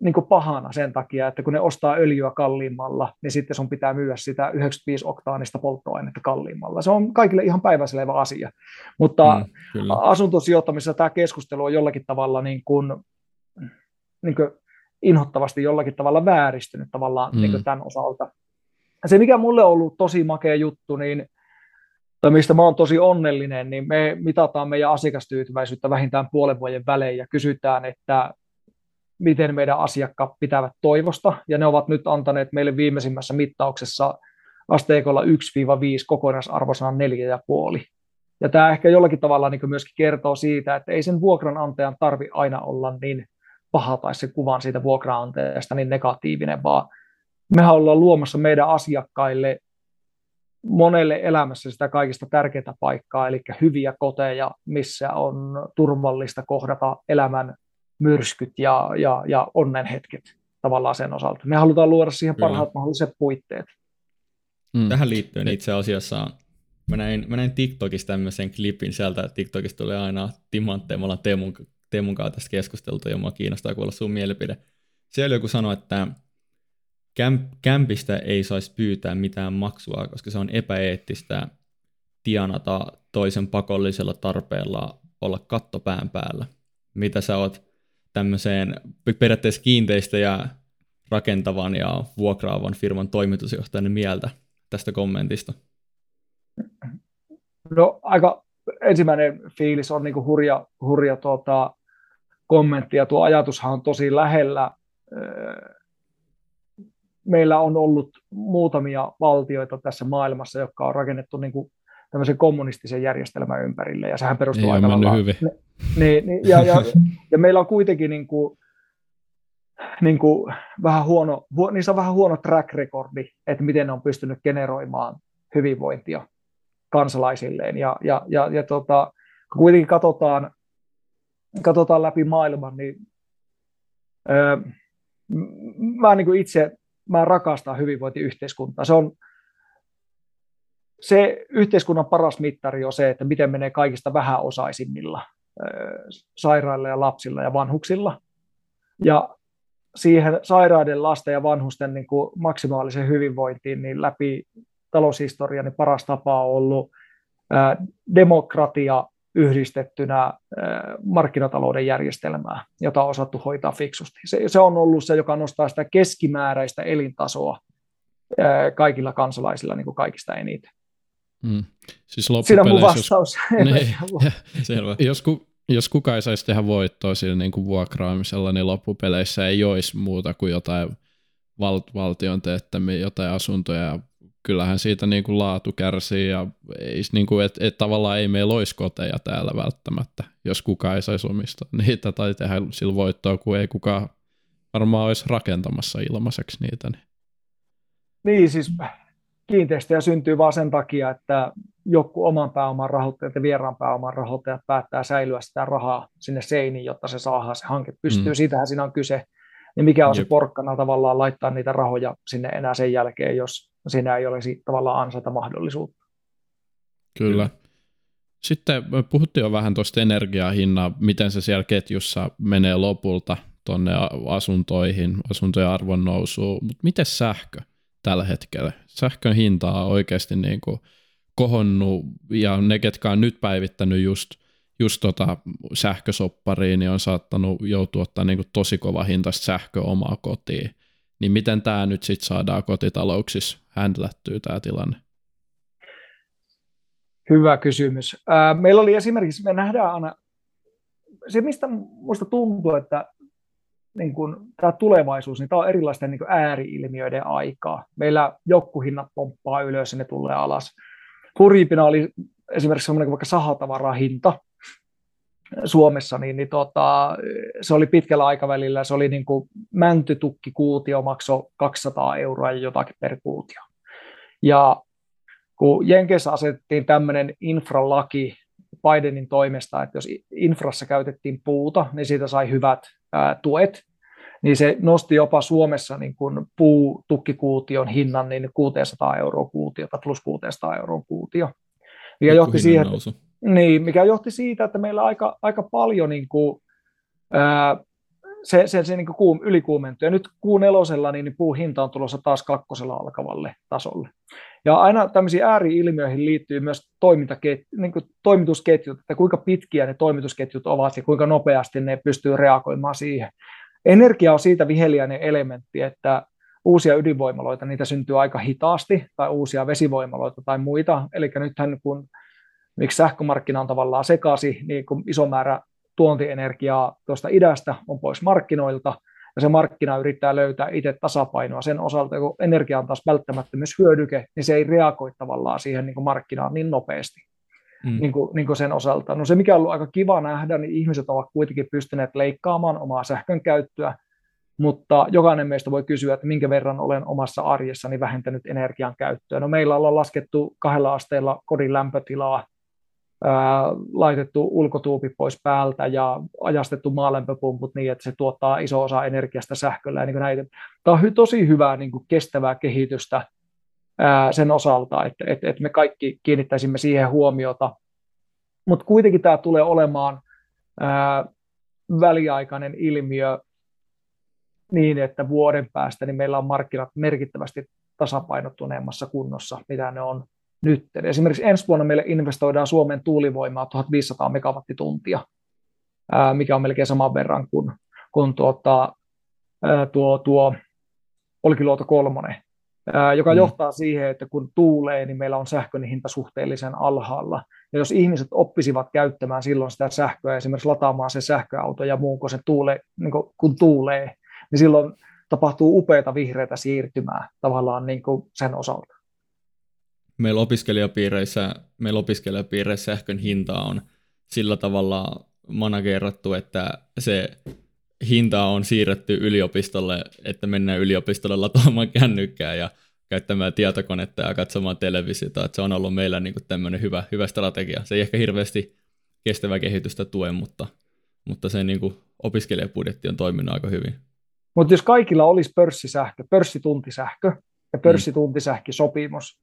niin kuin pahana sen takia, että kun ne ostaa öljyä kalliimmalla, niin sitten sun pitää myyä sitä 95-oktaanista polttoainetta kalliimmalla. Se on kaikille ihan päiväselevä asia. Mutta mm, asuntosijoittamisessa tämä keskustelu on jollakin tavalla niin kuin, niin kuin inhottavasti jollakin tavalla vääristynyt tavallaan mm. niin kuin tämän osalta. Se, mikä mulle on ollut tosi makea juttu, niin tai mistä mä oon tosi onnellinen, niin me mitataan meidän asiakastyytyväisyyttä vähintään puolen vuoden välein ja kysytään, että miten meidän asiakkaat pitävät toivosta, ja ne ovat nyt antaneet meille viimeisimmässä mittauksessa asteikolla 1-5 kokonaisarvosana 4,5. Ja tämä ehkä jollakin tavalla niin myöskin kertoo siitä, että ei sen vuokranantajan tarvi aina olla niin paha tai se kuvan siitä vuokranantajasta niin negatiivinen, vaan mehän ollaan luomassa meidän asiakkaille monelle elämässä sitä kaikista tärkeintä paikkaa, eli hyviä koteja, missä on turvallista kohdata elämän myrskyt ja, ja, ja onnenhetket tavallaan sen osalta. Me halutaan luoda siihen parhaat Kyllä. mahdolliset puitteet. Mm. Tähän liittyen itse asiassa mä näin, mä näin TikTokissa tämmöisen klipin sieltä, TikTokista tulee aina timantteja, me ollaan Teemun, Teemun kanssa tästä keskusteltu ja mua kiinnostaa kuulla sun mielipide. Siellä joku sanoi, että kämp, kämpistä ei saisi pyytää mitään maksua, koska se on epäeettistä tienata toisen pakollisella tarpeella olla katto pään päällä. Mitä sä oot tämmöiseen periaatteessa kiinteistöjä rakentavan ja vuokraavan firman toimitusjohtajan mieltä tästä kommentista? No aika ensimmäinen fiilis on niin hurja, hurja tuota, kommentti ja tuo ajatushan on tosi lähellä. Meillä on ollut muutamia valtioita tässä maailmassa, jotka on rakennettu niin kuin tämmöisen kommunistisen järjestelmän ympärille, ja sehän perustuu aika lailla... Hyvin. Niin, niin, ja, ja, ja, meillä on kuitenkin niin kuin, niin kuin vähän huono, hu, niissä on vähän huono track recordi, että miten ne on pystynyt generoimaan hyvinvointia kansalaisilleen, ja, ja, ja, ja tota, kun kuitenkin katsotaan, katsotaan läpi maailman, niin öö, mä niin kuin itse mä rakastan hyvinvointiyhteiskuntaa. Se on, se yhteiskunnan paras mittari on se, että miten menee kaikista vähäosaisimmilla sairailla ja lapsilla ja vanhuksilla. Ja siihen sairaiden lasten ja vanhusten niin kuin maksimaalisen hyvinvointiin niin läpi taloushistoria niin paras tapa on ollut demokratia yhdistettynä markkinatalouden järjestelmää, jota on osattu hoitaa fiksusti. Se, se on ollut se, joka nostaa sitä keskimääräistä elintasoa kaikilla kansalaisilla niin kuin kaikista eniten. Mm. Siis Siinä mun vastaus. Jos, <laughs> niin, <laughs> Selvä. Jos, ku, jos kuka ei saisi tehdä voittoa sillä niin kuin vuokraamisella, niin loppupeleissä ei olisi muuta kuin jotain val- valtion teettämiä, jotain asuntoja. Kyllähän siitä niin kuin laatu kärsii ja ei, niin kuin, et, et tavallaan ei meillä olisi koteja täällä välttämättä, jos kuka ei saisi omistaa niitä tai tehdä sillä voittoa, kun ei kukaan varmaan olisi rakentamassa ilmaiseksi niitä. Niin, niin siis kiinteistöjä syntyy vain sen takia, että joku oman pääoman rahoittajat ja vieraan pääoman rahoittajat päättää säilyä sitä rahaa sinne seiniin, jotta se saadaan se hanke pystyy. Mm. Siitähän siinä on kyse. Niin mikä on Jep. se porkkana tavallaan laittaa niitä rahoja sinne enää sen jälkeen, jos siinä ei olisi tavallaan ansaita mahdollisuutta. Kyllä. Sitten puhuttiin jo vähän tuosta energiahinnaa, miten se siellä ketjussa menee lopulta tuonne asuntoihin, asuntojen arvon nousuun, mutta miten sähkö tällä hetkellä? Sähkön hinta on oikeasti niin kuin kohonnut, ja ne, ketkä on nyt päivittänyt just, just tota sähkösoppariin, niin on saattanut joutua ottaa niin kuin tosi kova hintaista sähkö omaa kotiin. Niin miten tämä nyt sitten saadaan kotitalouksissa händlättyä tämä tilanne? Hyvä kysymys. Meillä oli esimerkiksi, me nähdään aina, se mistä minusta tuntuu, että niin kuin, tämä tulevaisuus, niin tämä on erilaisten niin kuin ääriilmiöiden aikaa. Meillä jokkuhinnat pomppaa ylös ja ne tulee alas. Hurjimpina oli esimerkiksi sellainen vaikka sahatavarahinta Suomessa, niin, niin tota, se oli pitkällä aikavälillä, se oli niin kuin mäntytukki kuutio maksoi 200 euroa ja jotakin per kuutio. Ja kun Jenkeissä asetettiin tämmöinen infralaki Bidenin toimesta, että jos infrassa käytettiin puuta, niin siitä sai hyvät ää, tuet, niin se nosti jopa Suomessa niin kuin puutukkikuution hinnan niin 600 euroa kuutiota plus 600 euroa kuutio. Mikä johti, siihen, niin, mikä johti siitä, että meillä aika, aika paljon niin kuin, ää, se, se, se niin kuin kuum, ylikuumentui. Ja nyt kuun nelosella niin, niin puun hinta on tulossa taas kakkosella alkavalle tasolle. Ja aina tämmöisiin ääriilmiöihin liittyy myös niin kuin toimitusketjut, että kuinka pitkiä ne toimitusketjut ovat ja kuinka nopeasti ne pystyy reagoimaan siihen. Energia on siitä viheliäinen elementti, että uusia ydinvoimaloita, niitä syntyy aika hitaasti, tai uusia vesivoimaloita tai muita. Eli nythän kun miksi sähkömarkkina on tavallaan sekasi, niin kun iso määrä tuontienergiaa tuosta idästä on pois markkinoilta, ja se markkina yrittää löytää itse tasapainoa sen osalta, kun energia on taas välttämättömyys hyödyke, niin se ei reagoi tavallaan siihen niin kuin markkinaan niin nopeasti mm. niin kuin, niin kuin sen osalta. No se, mikä on ollut aika kiva nähdä, niin ihmiset ovat kuitenkin pystyneet leikkaamaan omaa sähkön käyttöä, mutta jokainen meistä voi kysyä, että minkä verran olen omassa arjessani vähentänyt energian käyttöä. No meillä ollaan laskettu kahdella asteella kodin lämpötilaa, laitettu ulkotuupi pois päältä ja ajastettu maalämpöpumput niin, että se tuottaa iso osa energiasta sähköllä. Ja niin näitä. Tämä on tosi hyvää niin kuin kestävää kehitystä ää, sen osalta, että, että, että me kaikki kiinnittäisimme siihen huomiota. Mutta kuitenkin tämä tulee olemaan ää, väliaikainen ilmiö niin, että vuoden päästä niin meillä on markkinat merkittävästi tasapainottuneemmassa kunnossa, mitä ne on nyt. Esimerkiksi ensi vuonna meille investoidaan Suomen tuulivoimaa 1500 megawattituntia, mikä on melkein saman verran kuin, kuin tuota, tuo, tuo Olkiluoto kolmonen, joka mm. johtaa siihen, että kun tuulee, niin meillä on sähkön hinta suhteellisen alhaalla. Ja jos ihmiset oppisivat käyttämään silloin sitä sähköä, esimerkiksi lataamaan se sähköauto ja muun, kun, se tuule, niin kun tuulee, niin silloin tapahtuu upeita vihreitä siirtymää tavallaan niin kuin sen osalta meillä opiskelijapiireissä, meillä opiskelijapiireissä sähkön hinta on sillä tavalla managerattu, että se hinta on siirretty yliopistolle, että mennään yliopistolle lataamaan kännykkää ja käyttämään tietokonetta ja katsomaan televisiota. Että se on ollut meillä niin tämmöinen hyvä, hyvä strategia. Se ei ehkä hirveästi kestävää kehitystä tue, mutta, mutta se niin kuin opiskelijapudjetti on toiminut aika hyvin. Mutta jos kaikilla olisi pörssisähkö, pörssituntisähkö ja mm. pörssituntisähkösopimus,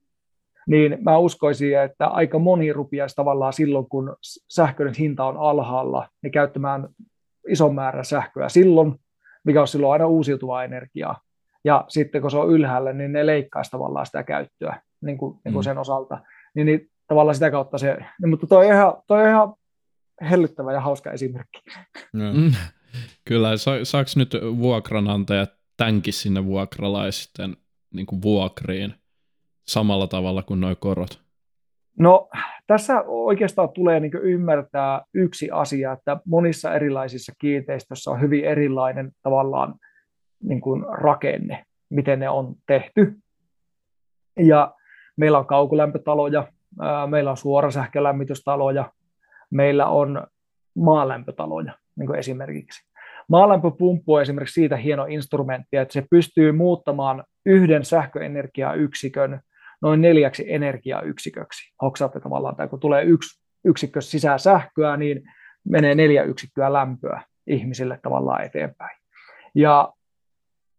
niin mä uskoisin, että aika moni rupiaisi tavallaan silloin, kun sähkön hinta on alhaalla, niin käyttämään ison määrän sähköä silloin, mikä on silloin aina uusiutuvaa energiaa. Ja sitten kun se on ylhäällä, niin ne leikkaisi tavallaan sitä käyttöä niin kuin, niin kuin mm. sen osalta. Niin, niin tavallaan sitä kautta se, niin, mutta toi on ihan, toi on ihan hellyttävä ja hauska esimerkki. Mm. Kyllä, Sa- saako nyt vuokranantajat tämänkin sinne vuokralaisten niin kuin vuokriin? Samalla tavalla kuin nuo korot? No tässä oikeastaan tulee niin ymmärtää yksi asia, että monissa erilaisissa kiinteistöissä on hyvin erilainen tavallaan niin kuin rakenne, miten ne on tehty. Ja meillä on kaukolämpötaloja, meillä on suorasähkölämmitystaloja, meillä on maalämpötaloja niin kuin esimerkiksi. Maalämpöpumppu on esimerkiksi siitä hieno instrumentti, että se pystyy muuttamaan yhden sähköenergiayksikön noin neljäksi energiayksiköksi. Hoksaatte tavallaan, tai kun tulee yksi yksikkö sisään sähköä, niin menee neljä yksikköä lämpöä ihmisille tavallaan eteenpäin. Ja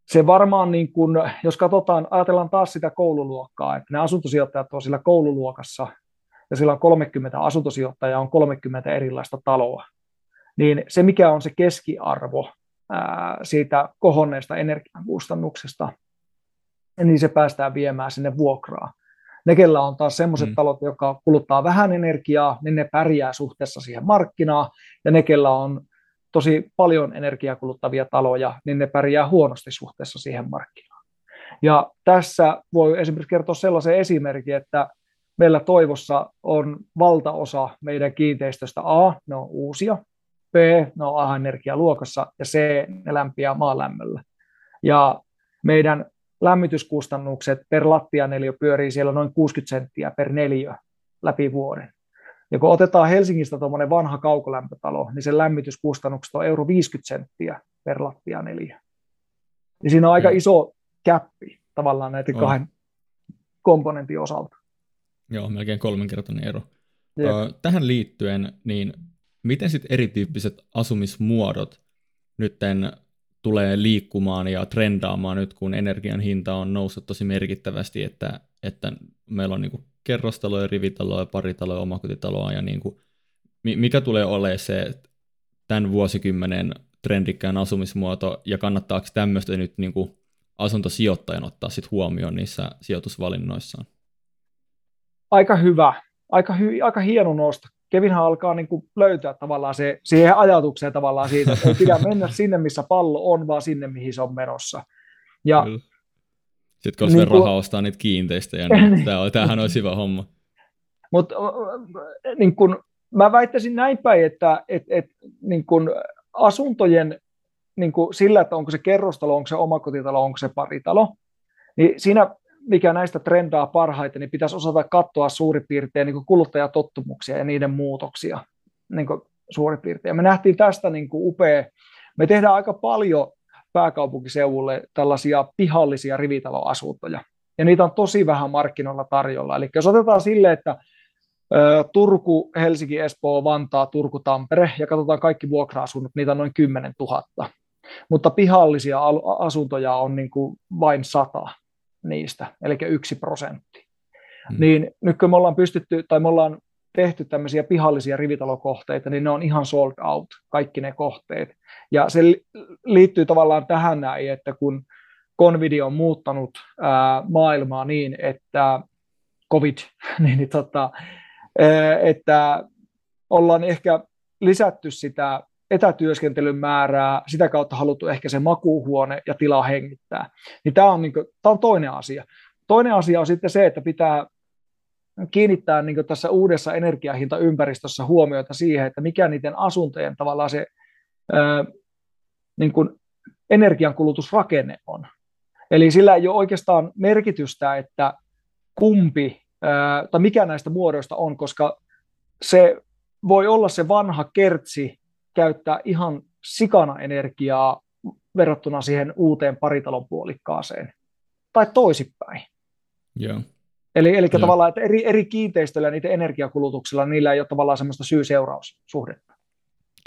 se varmaan, niin kun, jos katsotaan, ajatellaan taas sitä koululuokkaa, että ne asuntosijoittajat on sillä koululuokassa, ja sillä on 30 asuntosijoittajaa, on 30 erilaista taloa, niin se mikä on se keskiarvo ää, siitä kohonneesta energiakustannuksesta, niin se päästään viemään sinne vuokraa. Ne, kellä on taas sellaiset mm. talot, jotka kuluttaa vähän energiaa, niin ne pärjää suhteessa siihen markkinaan, ja ne, kellä on tosi paljon energiaa kuluttavia taloja, niin ne pärjää huonosti suhteessa siihen markkinaan. Ja tässä voi esimerkiksi kertoa sellaisen esimerkin, että meillä Toivossa on valtaosa meidän kiinteistöstä A, ne on uusia, B, ne on A-energialuokassa, ja C, ne lämpiää maalämmöllä. Ja meidän lämmityskustannukset per lattianeliö pyörii siellä noin 60 senttiä per neliö läpi vuoden. Ja kun otetaan Helsingistä tuommoinen vanha kaukolämpötalo, niin sen lämmityskustannukset on euro 50 senttiä per lattianeliö. Ja siinä on aika mm. iso käppi tavallaan näiden oh. kahden komponentin osalta. Joo, melkein kolminkertainen ero. Jep. Tähän liittyen, niin miten sitten erityyppiset asumismuodot nytten tulee liikkumaan ja trendaamaan nyt, kun energian hinta on noussut tosi merkittävästi, että, että meillä on niin kuin kerrostaloja, rivitaloja, paritaloja, omakotitaloa ja niin kuin, mikä tulee olemaan se tämän vuosikymmenen trendikkään asumismuoto ja kannattaako tämmöistä nyt niin kuin asuntosijoittajan ottaa sit huomioon niissä sijoitusvalinnoissaan? Aika hyvä, aika, hy, aika hieno nosto. Kevinhan alkaa niin kuin löytää tavallaan se, siihen ajatukseen tavallaan siitä, että ei pidä mennä sinne, missä pallo on, vaan sinne, mihin se on menossa. Ja, Kyllä. Sitten kun niin rahaa ostaa niitä kiinteistöjä, niin, <laughs> tämä, tämähän olisi hyvä homma. Mutta niin kun, mä väittäisin näin päin, että et, et, niin kun asuntojen niin kun sillä, että onko se kerrostalo, onko se omakotitalo, onko se paritalo, niin siinä mikä näistä trendaa parhaiten, niin pitäisi osata katsoa suurin piirtein niin kuluttajatottumuksia ja niiden muutoksia niin suurin piirtein. me nähtiin tästä niin kuin upea, me tehdään aika paljon pääkaupunkiseudulle tällaisia pihallisia rivitaloasuntoja, ja niitä on tosi vähän markkinoilla tarjolla. Eli jos otetaan sille, että Turku, Helsinki, Espoo, Vantaa, Turku, Tampere, ja katsotaan kaikki vuokra-asunnot, niitä on noin 10 000. Mutta pihallisia asuntoja on niin kuin vain sata niistä, eli yksi prosentti. Hmm. Niin nyt kun me ollaan pystytty, tai me ollaan tehty tämmöisiä pihallisia rivitalokohteita, niin ne on ihan sold out, kaikki ne kohteet. Ja se liittyy tavallaan tähän näin, että kun Convidi on muuttanut ää, maailmaa niin, että COVID, <laughs> niin, niin tota, ää, että ollaan ehkä lisätty sitä etätyöskentelyn määrää, sitä kautta haluttu ehkä se makuuhuone ja tila hengittää. Niin tämä on, niin kuin, tämä on toinen asia. Toinen asia on sitten se, että pitää kiinnittää niin tässä uudessa energiahintaympäristössä huomiota siihen, että mikä niiden asuntojen tavallaan se niin energiankulutusrakenne on. Eli sillä ei ole oikeastaan merkitystä, että kumpi tai mikä näistä muodoista on, koska se voi olla se vanha kertsi käyttää ihan sikana energiaa verrattuna siihen uuteen paritalon puolikkaaseen. Tai toisinpäin. Joo. Eli, eli tavallaan, että eri, eri kiinteistöillä ja niiden energiakulutuksilla, niillä ei ole tavallaan semmoista syy-seuraussuhdetta.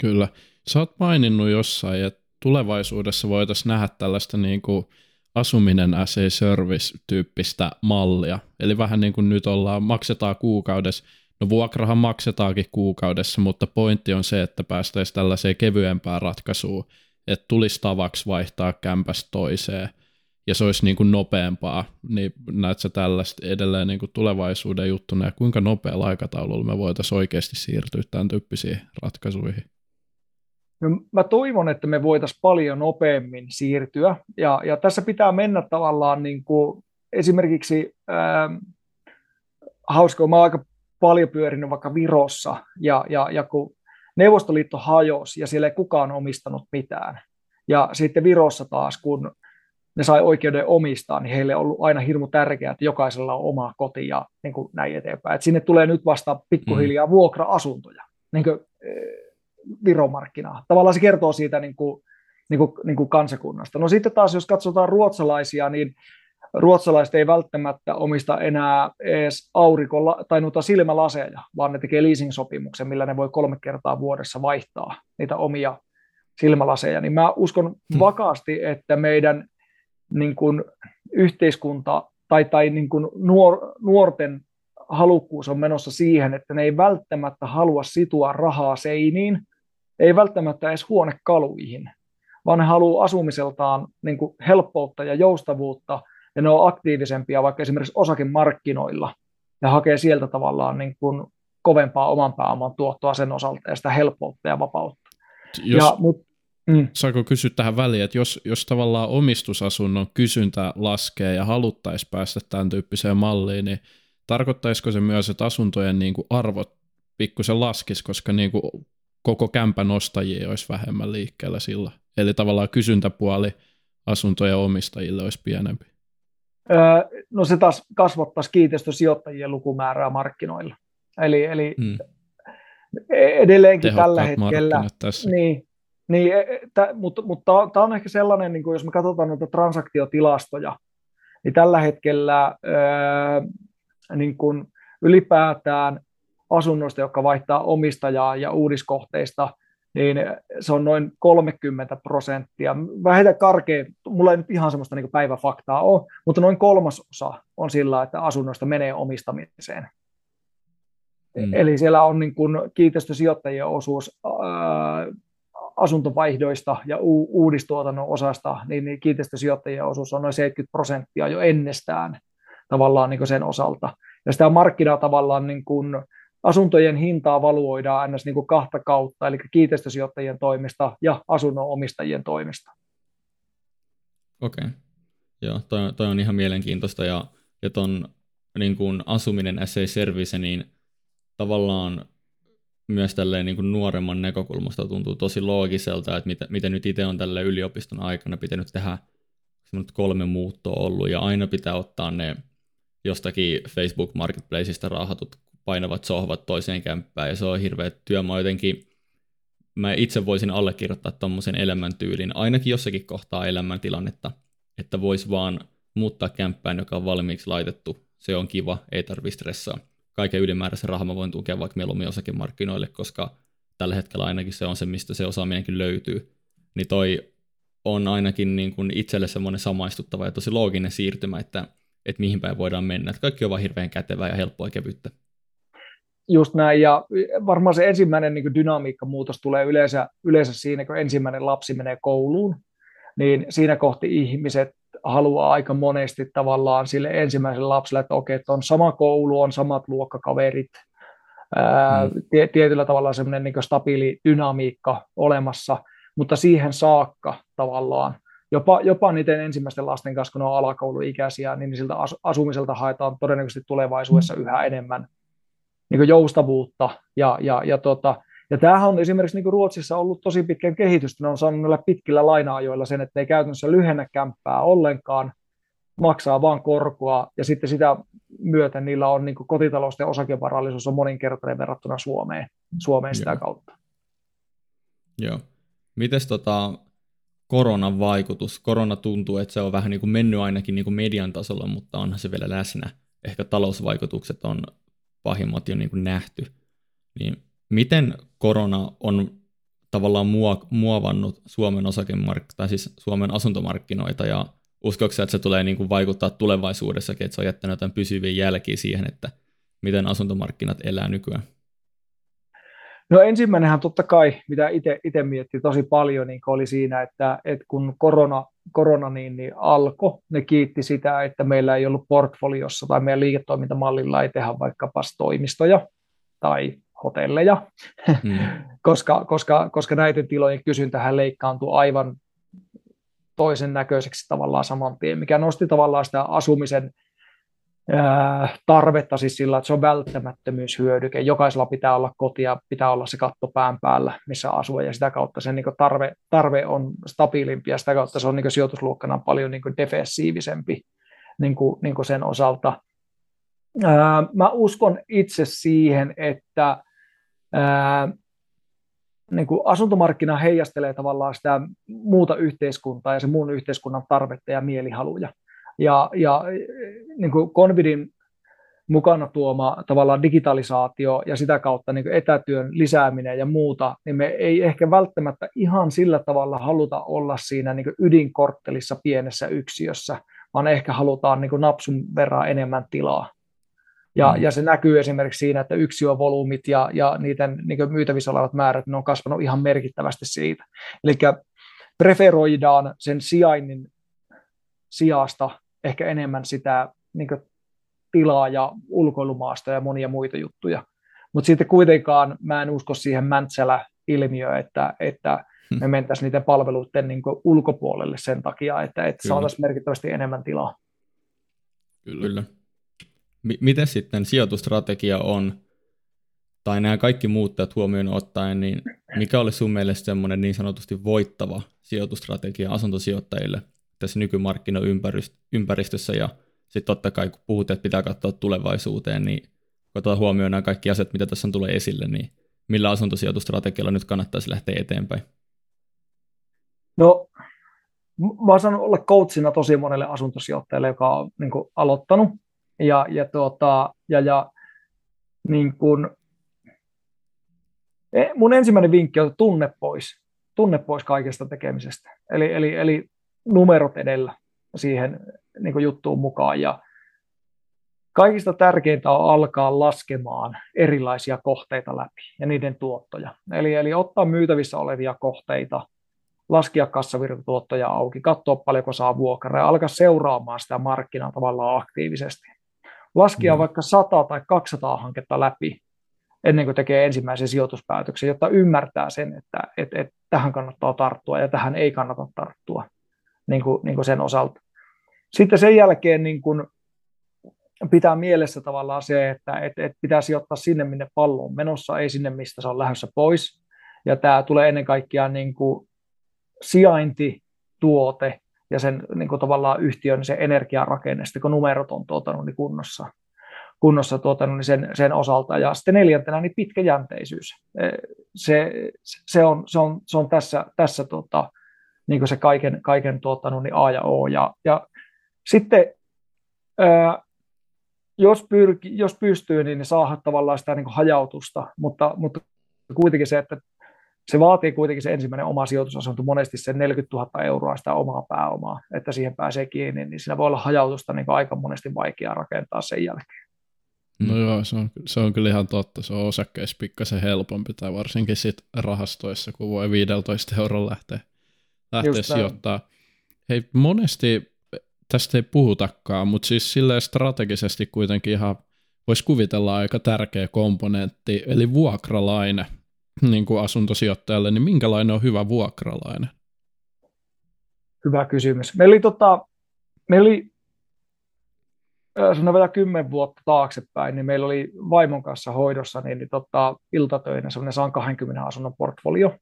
Kyllä. Sä oot maininnut jossain, että tulevaisuudessa voitaisiin nähdä tällaista niin kuin asuminen as a service-tyyppistä mallia. Eli vähän niin kuin nyt ollaan, maksetaan kuukaudessa No vuokrahan maksetaankin kuukaudessa, mutta pointti on se, että päästäisiin tällaiseen kevyempään ratkaisuun, että tulisi tavaksi vaihtaa kämpästä toiseen. Ja se olisi niin kuin nopeampaa, niin näet sä tällaista edelleen niin kuin tulevaisuuden juttuna? Ja kuinka nopealla aikataululla me voitaisiin oikeasti siirtyä tämän tyyppisiin ratkaisuihin? No, mä toivon, että me voitaisiin paljon nopeammin siirtyä. Ja, ja tässä pitää mennä tavallaan niin kuin esimerkiksi äh, hauska, mä oon aika paljon pyörinyt vaikka Virossa, ja, ja, ja kun Neuvostoliitto hajosi, ja siellä ei kukaan omistanut mitään, ja sitten Virossa taas, kun ne sai oikeuden omistaa, niin heille on ollut aina hirmu tärkeää, että jokaisella on oma koti ja niin kuin näin eteenpäin. Et sinne tulee nyt vasta pikkuhiljaa mm. vuokra-asuntoja niin kuin, e, Viromarkkinaa. Tavallaan se kertoo siitä niin kuin, niin kuin, niin kuin kansakunnasta. No sitten taas, jos katsotaan ruotsalaisia, niin ruotsalaiset ei välttämättä omista enää edes aurikolla tai noita silmälaseja, vaan ne tekee leasing-sopimuksen, millä ne voi kolme kertaa vuodessa vaihtaa niitä omia silmälaseja. Niin mä uskon hmm. vakaasti, että meidän niin kuin, yhteiskunta tai, tai niin kuin nuor, nuorten halukkuus on menossa siihen, että ne ei välttämättä halua situa rahaa seiniin, ei välttämättä edes huonekaluihin, vaan ne haluaa asumiseltaan niin kuin helppoutta ja joustavuutta, ja ne on aktiivisempia vaikka esimerkiksi osakemarkkinoilla, ja hakee sieltä tavallaan niin kuin kovempaa oman pääoman tuottoa sen osalta, ja sitä helppoutta ja vapautta. Jos, ja, mut, mm. Saako kysyä tähän väliin, että jos, jos tavallaan omistusasunnon kysyntä laskee ja haluttaisiin päästä tämän tyyppiseen malliin, niin tarkoittaisiko se myös, että asuntojen niin kuin arvot pikkusen laskisi, koska niin kuin koko kämpän ostajia olisi vähemmän liikkeellä sillä. Eli tavallaan kysyntäpuoli asuntojen omistajille olisi pienempi. No se taas kasvattaisi kiinteistösijoittajien lukumäärää markkinoilla. Eli, eli hmm. edelleenkin Tehokkaat tällä hetkellä, niin, niin, e, e, tä, mutta, mutta tämä on ehkä sellainen, niin kuin jos me katsotaan noita transaktiotilastoja, niin tällä hetkellä öö, niin kuin ylipäätään asunnoista, jotka vaihtaa omistajaa ja uudiskohteista, niin se on noin 30 prosenttia. Vähintään karkea, mulla ei nyt ihan semmoista niin päiväfaktaa ole, mutta noin kolmasosa on sillä, että asunnoista menee omistamiseen. Mm. Eli siellä on niin kuin kiinteistösijoittajien osuus ää, asuntovaihdoista ja u- uudistuotannon osasta, niin, niin kiinteistösijoittajien osuus on noin 70 prosenttia jo ennestään tavallaan niin sen osalta. Ja sitä markkinaa tavallaan niin kuin asuntojen hintaa valuoidaan aina niin kuin kahta kautta, eli kiinteistösijoittajien toimesta ja asunnon omistajien toimesta. Okei. Okay. Joo, toi, toi, on ihan mielenkiintoista ja, ja ton niin kuin asuminen as a service, niin tavallaan myös tälleen niin kuin nuoremman näkökulmasta tuntuu tosi loogiselta, että miten, miten nyt itse on tälle yliopiston aikana pitänyt tehdä kolme muuttoa ollut, ja aina pitää ottaa ne jostakin Facebook Marketplaceista rahatut painavat sohvat toiseen kämppään, ja se on hirveä työ. Mä jotenkin, mä itse voisin allekirjoittaa tuommoisen elämäntyylin, ainakin jossakin kohtaa elämäntilannetta, että vois vaan muuttaa kämppään, joka on valmiiksi laitettu. Se on kiva, ei tarvitse stressaa. Kaiken ylimääräisen rahan mä voin tukea vaikka mieluummin osakemarkkinoille, koska tällä hetkellä ainakin se on se, mistä se osaaminenkin löytyy. Niin toi on ainakin niin kuin itselle semmoinen samaistuttava ja tosi looginen siirtymä, että, että mihin päin voidaan mennä. Että kaikki on vaan hirveän kätevää ja helppoa ja kevyttä. Just näin, ja varmaan se ensimmäinen niin dynamiikkamuutos tulee yleensä, yleensä siinä, kun ensimmäinen lapsi menee kouluun, niin siinä kohti ihmiset haluaa aika monesti tavallaan sille ensimmäiselle lapselle, että okei, että on sama koulu, on samat luokkakaverit, ää, mm. tietyllä tavalla semmoinen niin stabiili dynamiikka olemassa, mutta siihen saakka tavallaan, jopa, jopa niiden ensimmäisten lasten kanssa, kun ne on alakouluikäisiä, niin siltä asumiselta haetaan todennäköisesti tulevaisuudessa yhä enemmän niin joustavuutta. Ja, ja, ja, tota, ja tämähän on esimerkiksi niin Ruotsissa ollut tosi pitkän kehitystä. Ne on saanut näillä pitkillä laina-ajoilla sen, että ei käytännössä lyhennä kämppää ollenkaan, maksaa vain korkoa, ja sitten sitä myöten niillä on niin kotitalousten osakevarallisuus on moninkertainen verrattuna Suomeen, Suomeen sitä Joo. kautta. Joo. Mites tota, koronan vaikutus? Korona tuntuu, että se on vähän niin kuin mennyt ainakin niin kuin median tasolla, mutta onhan se vielä läsnä. Ehkä talousvaikutukset on pahimmat jo niin kuin nähty. Niin miten korona on tavallaan muovannut Suomen osakemark- tai siis Suomen asuntomarkkinoita ja uskoksi, että se tulee niin kuin vaikuttaa tulevaisuudessakin, että se on jättänyt jotain pysyviä jälkiä siihen, että miten asuntomarkkinat elää nykyään? No ensimmäinenhän totta kai, mitä itse miettii tosi paljon, niin oli siinä, että, että kun korona, korona niin, niin alkoi, ne kiitti sitä, että meillä ei ollut portfoliossa tai meidän liiketoimintamallilla ei tehdä vaikkapa toimistoja tai hotelleja, hmm. <laughs> koska, koska, koska näiden tilojen kysyntähän leikkaantui aivan toisen näköiseksi tavallaan saman tien, mikä nosti tavallaan sitä asumisen tarvetta siis sillä, että se on välttämättömyyshyödyke. Jokaisella pitää olla koti ja pitää olla se katto pään päällä, missä asua, ja sitä kautta sen niin tarve, tarve on stabiilimpi, ja sitä kautta se on niin sijoitusluokkana paljon niin defensiivisempi niin kuin, niin kuin sen osalta. Ää, mä uskon itse siihen, että ää, niin kuin asuntomarkkina heijastelee tavallaan sitä muuta yhteiskuntaa ja se muun yhteiskunnan tarvetta ja mielihaluja Ja, ja niin kuin Convidin mukana tuoma tavallaan digitalisaatio ja sitä kautta niin etätyön lisääminen ja muuta, niin me ei ehkä välttämättä ihan sillä tavalla haluta olla siinä niin ydinkorttelissa pienessä yksiössä, vaan ehkä halutaan niin napsun verran enemmän tilaa. Ja, mm. ja se näkyy esimerkiksi siinä, että yksiövolyymit ja, ja niiden niin myytävissä olevat määrät ne on kasvanut ihan merkittävästi siitä. Eli preferoidaan sen sijainnin sijasta ehkä enemmän sitä niin tilaa ja ulkoilumaasta ja monia muita juttuja. Mutta sitten kuitenkaan mä en usko siihen Mäntsälä-ilmiöön, että, että hmm. me mentäisiin niiden palveluiden niin ulkopuolelle sen takia, että, että saataisiin merkittävästi enemmän tilaa. Kyllä. M- miten sitten sijoitustrategia on, tai nämä kaikki muuttajat huomioon ottaen, niin mikä olisi sun mielestä semmoinen niin sanotusti voittava sijoitustrategia asuntosijoittajille tässä nykymarkkinoympäristössä ja sitten totta kai, kun puhut, että pitää katsoa tulevaisuuteen, niin kun huomioon nämä kaikki asiat, mitä tässä on tulee esille, niin millä asuntosijoitustrategialla nyt kannattaisi lähteä eteenpäin? No, mä oon saanut olla coachina tosi monelle asuntosijoittajalle, joka on niin kuin, aloittanut. Ja, ja, tuota, ja, ja niin kuin, e, mun ensimmäinen vinkki on tunne pois. Tunne pois kaikesta tekemisestä. Eli, eli, eli numerot edellä siihen niin kuin juttuun mukaan. Ja kaikista tärkeintä on alkaa laskemaan erilaisia kohteita läpi ja niiden tuottoja. Eli, eli ottaa myytävissä olevia kohteita, laskea kassavirtatuottoja auki, katsoa paljonko saa vuokraa ja alkaa seuraamaan sitä markkinaa tavallaan aktiivisesti. Laskia mm. vaikka 100 tai 200 hanketta läpi ennen kuin tekee ensimmäisen sijoituspäätöksen, jotta ymmärtää sen, että, että, että tähän kannattaa tarttua ja tähän ei kannata tarttua niin kuin, niin kuin sen osalta. Sitten sen jälkeen niin kuin pitää mielessä tavallaan se, että, että, että pitää sijoittaa sinne, minne pallo on menossa, ei sinne, mistä se on lähdössä pois. Ja tämä tulee ennen kaikkea niin kuin sijainti, tuote ja sen niin kuin tavallaan yhtiön se energiarakenne, sitten kun numerot on tuota, niin kunnossa, kunnossa tuota, niin sen, sen, osalta. Ja sitten neljäntenä niin pitkäjänteisyys. Se, se, on, se, on, se on tässä, tässä tuota, niin kuin se kaiken, kaiken tuota, niin A ja O. Ja, ja sitten ää, jos, pyrki, jos pystyy, niin saada tavallaan sitä niin kuin hajautusta, mutta, mutta kuitenkin se, että se vaatii kuitenkin se ensimmäinen oma sijoitusasunto monesti sen 40 000 euroa sitä omaa pääomaa, että siihen pääsee kiinni, niin siinä voi olla hajautusta niin aika monesti vaikeaa rakentaa sen jälkeen. No mm. joo, se on, se on kyllä ihan totta. Se on osakkeessa pikkasen helpompi, tai varsinkin sit rahastoissa, kun voi 15 eurolla lähteä, lähteä sijoittaa. Hei, monesti tästä ei puhutakaan, mutta siis silleen strategisesti kuitenkin ihan voisi kuvitella aika tärkeä komponentti, eli vuokralainen niin kuin asuntosijoittajalle, niin minkälainen on hyvä vuokralainen? Hyvä kysymys. Meillä oli, tota, meillä oli sanotaan vielä kymmen vuotta taaksepäin, niin meillä oli vaimon kanssa hoidossa niin, niin tota, iltatöinä semmoinen 120 asunnon portfolio.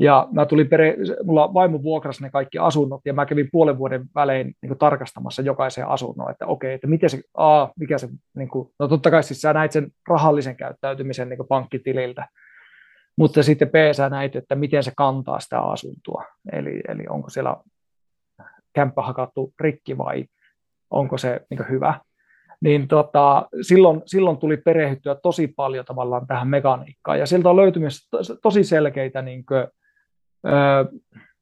Ja mä tulin pere, mulla vaimo vuokrasi ne kaikki asunnot, ja mä kävin puolen vuoden välein niin tarkastamassa jokaisen asunnon, että okei, että miten se, A, mikä se, niin kuin, no totta kai siis sä näit sen rahallisen käyttäytymisen niin pankkitililtä, mutta sitten B, sä näit, että miten se kantaa sitä asuntoa, eli, eli onko siellä kämppä hakattu rikki vai onko se niin hyvä. Niin tota, silloin, silloin tuli perehtyä tosi paljon tavallaan tähän mekaniikkaan, ja sieltä on löytynyt tosi selkeitä niin kuin,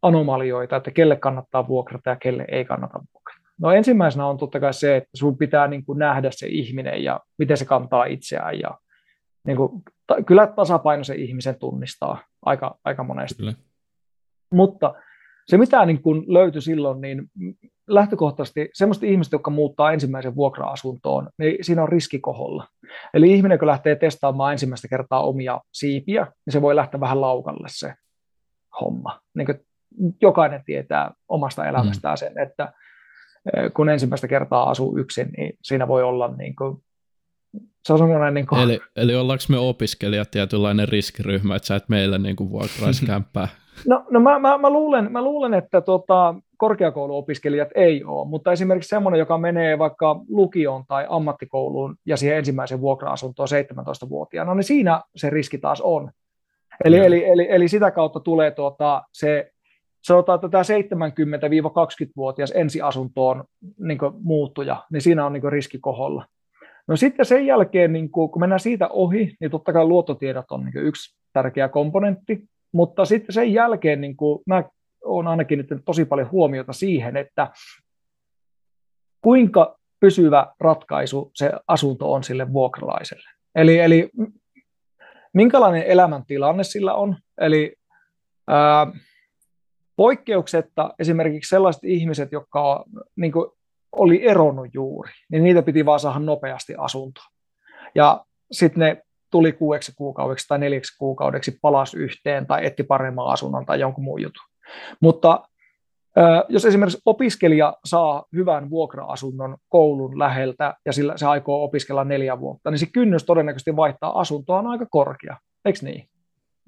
anomalioita, että kelle kannattaa vuokrata ja kelle ei kannata vuokrata. No ensimmäisenä on totta kai se, että sun pitää niin kuin nähdä se ihminen ja miten se kantaa itseään ja niin kuin, ta, kyllä tasapaino se ihmisen tunnistaa aika, aika monesti. Kyllä. Mutta se mitä niin kuin löytyi silloin, niin lähtökohtaisesti semmoista ihmistä, jotka muuttaa ensimmäisen vuokra-asuntoon, niin siinä on riskikoholla. Eli ihminen, kun lähtee testaamaan ensimmäistä kertaa omia siipiä, niin se voi lähteä vähän laukalle se homma. Niin kuin jokainen tietää omasta elämästään mm. sen, että eh, kun ensimmäistä kertaa asuu yksin, niin siinä voi olla niin kuin, se on semmoinen niin kuin... Eli, eli ollaanko me opiskelijat tietynlainen riskiryhmä, että sä et meillä niin kuin vuokraiskämppää? <laughs> <laughs> No, no mä, mä, mä, luulen, mä luulen, että tota, korkeakouluopiskelijat ei ole, mutta esimerkiksi semmoinen, joka menee vaikka lukioon tai ammattikouluun ja siihen ensimmäisen vuokra-asuntoon 17-vuotiaana, niin siinä se riski taas on. Eli, eli, eli, eli sitä kautta tulee tuota, se, sanotaan, että tämä 70-20-vuotias ensiasuntoon niin muuttuja, niin siinä on niin riski koholla. No sitten sen jälkeen, niin kun mennään siitä ohi, niin totta kai luottotiedot on niin yksi tärkeä komponentti, mutta sitten sen jälkeen niin mä olen ainakin nyt tosi paljon huomiota siihen, että kuinka pysyvä ratkaisu se asunto on sille vuokralaiselle. Eli, eli minkälainen elämäntilanne sillä on. Eli ää, poikkeuksetta esimerkiksi sellaiset ihmiset, jotka niin kuin, oli eronnut juuri, niin niitä piti vaan saada nopeasti asunto. Ja sitten ne tuli kuudeksi kuukaudeksi tai neljäksi kuukaudeksi palas yhteen tai etti paremman asunnon tai jonkun muun jutun. Mutta jos esimerkiksi opiskelija saa hyvän vuokra-asunnon koulun läheltä ja sillä se aikoo opiskella neljä vuotta, niin se kynnys todennäköisesti vaihtaa asuntoa on aika korkea, eikö niin?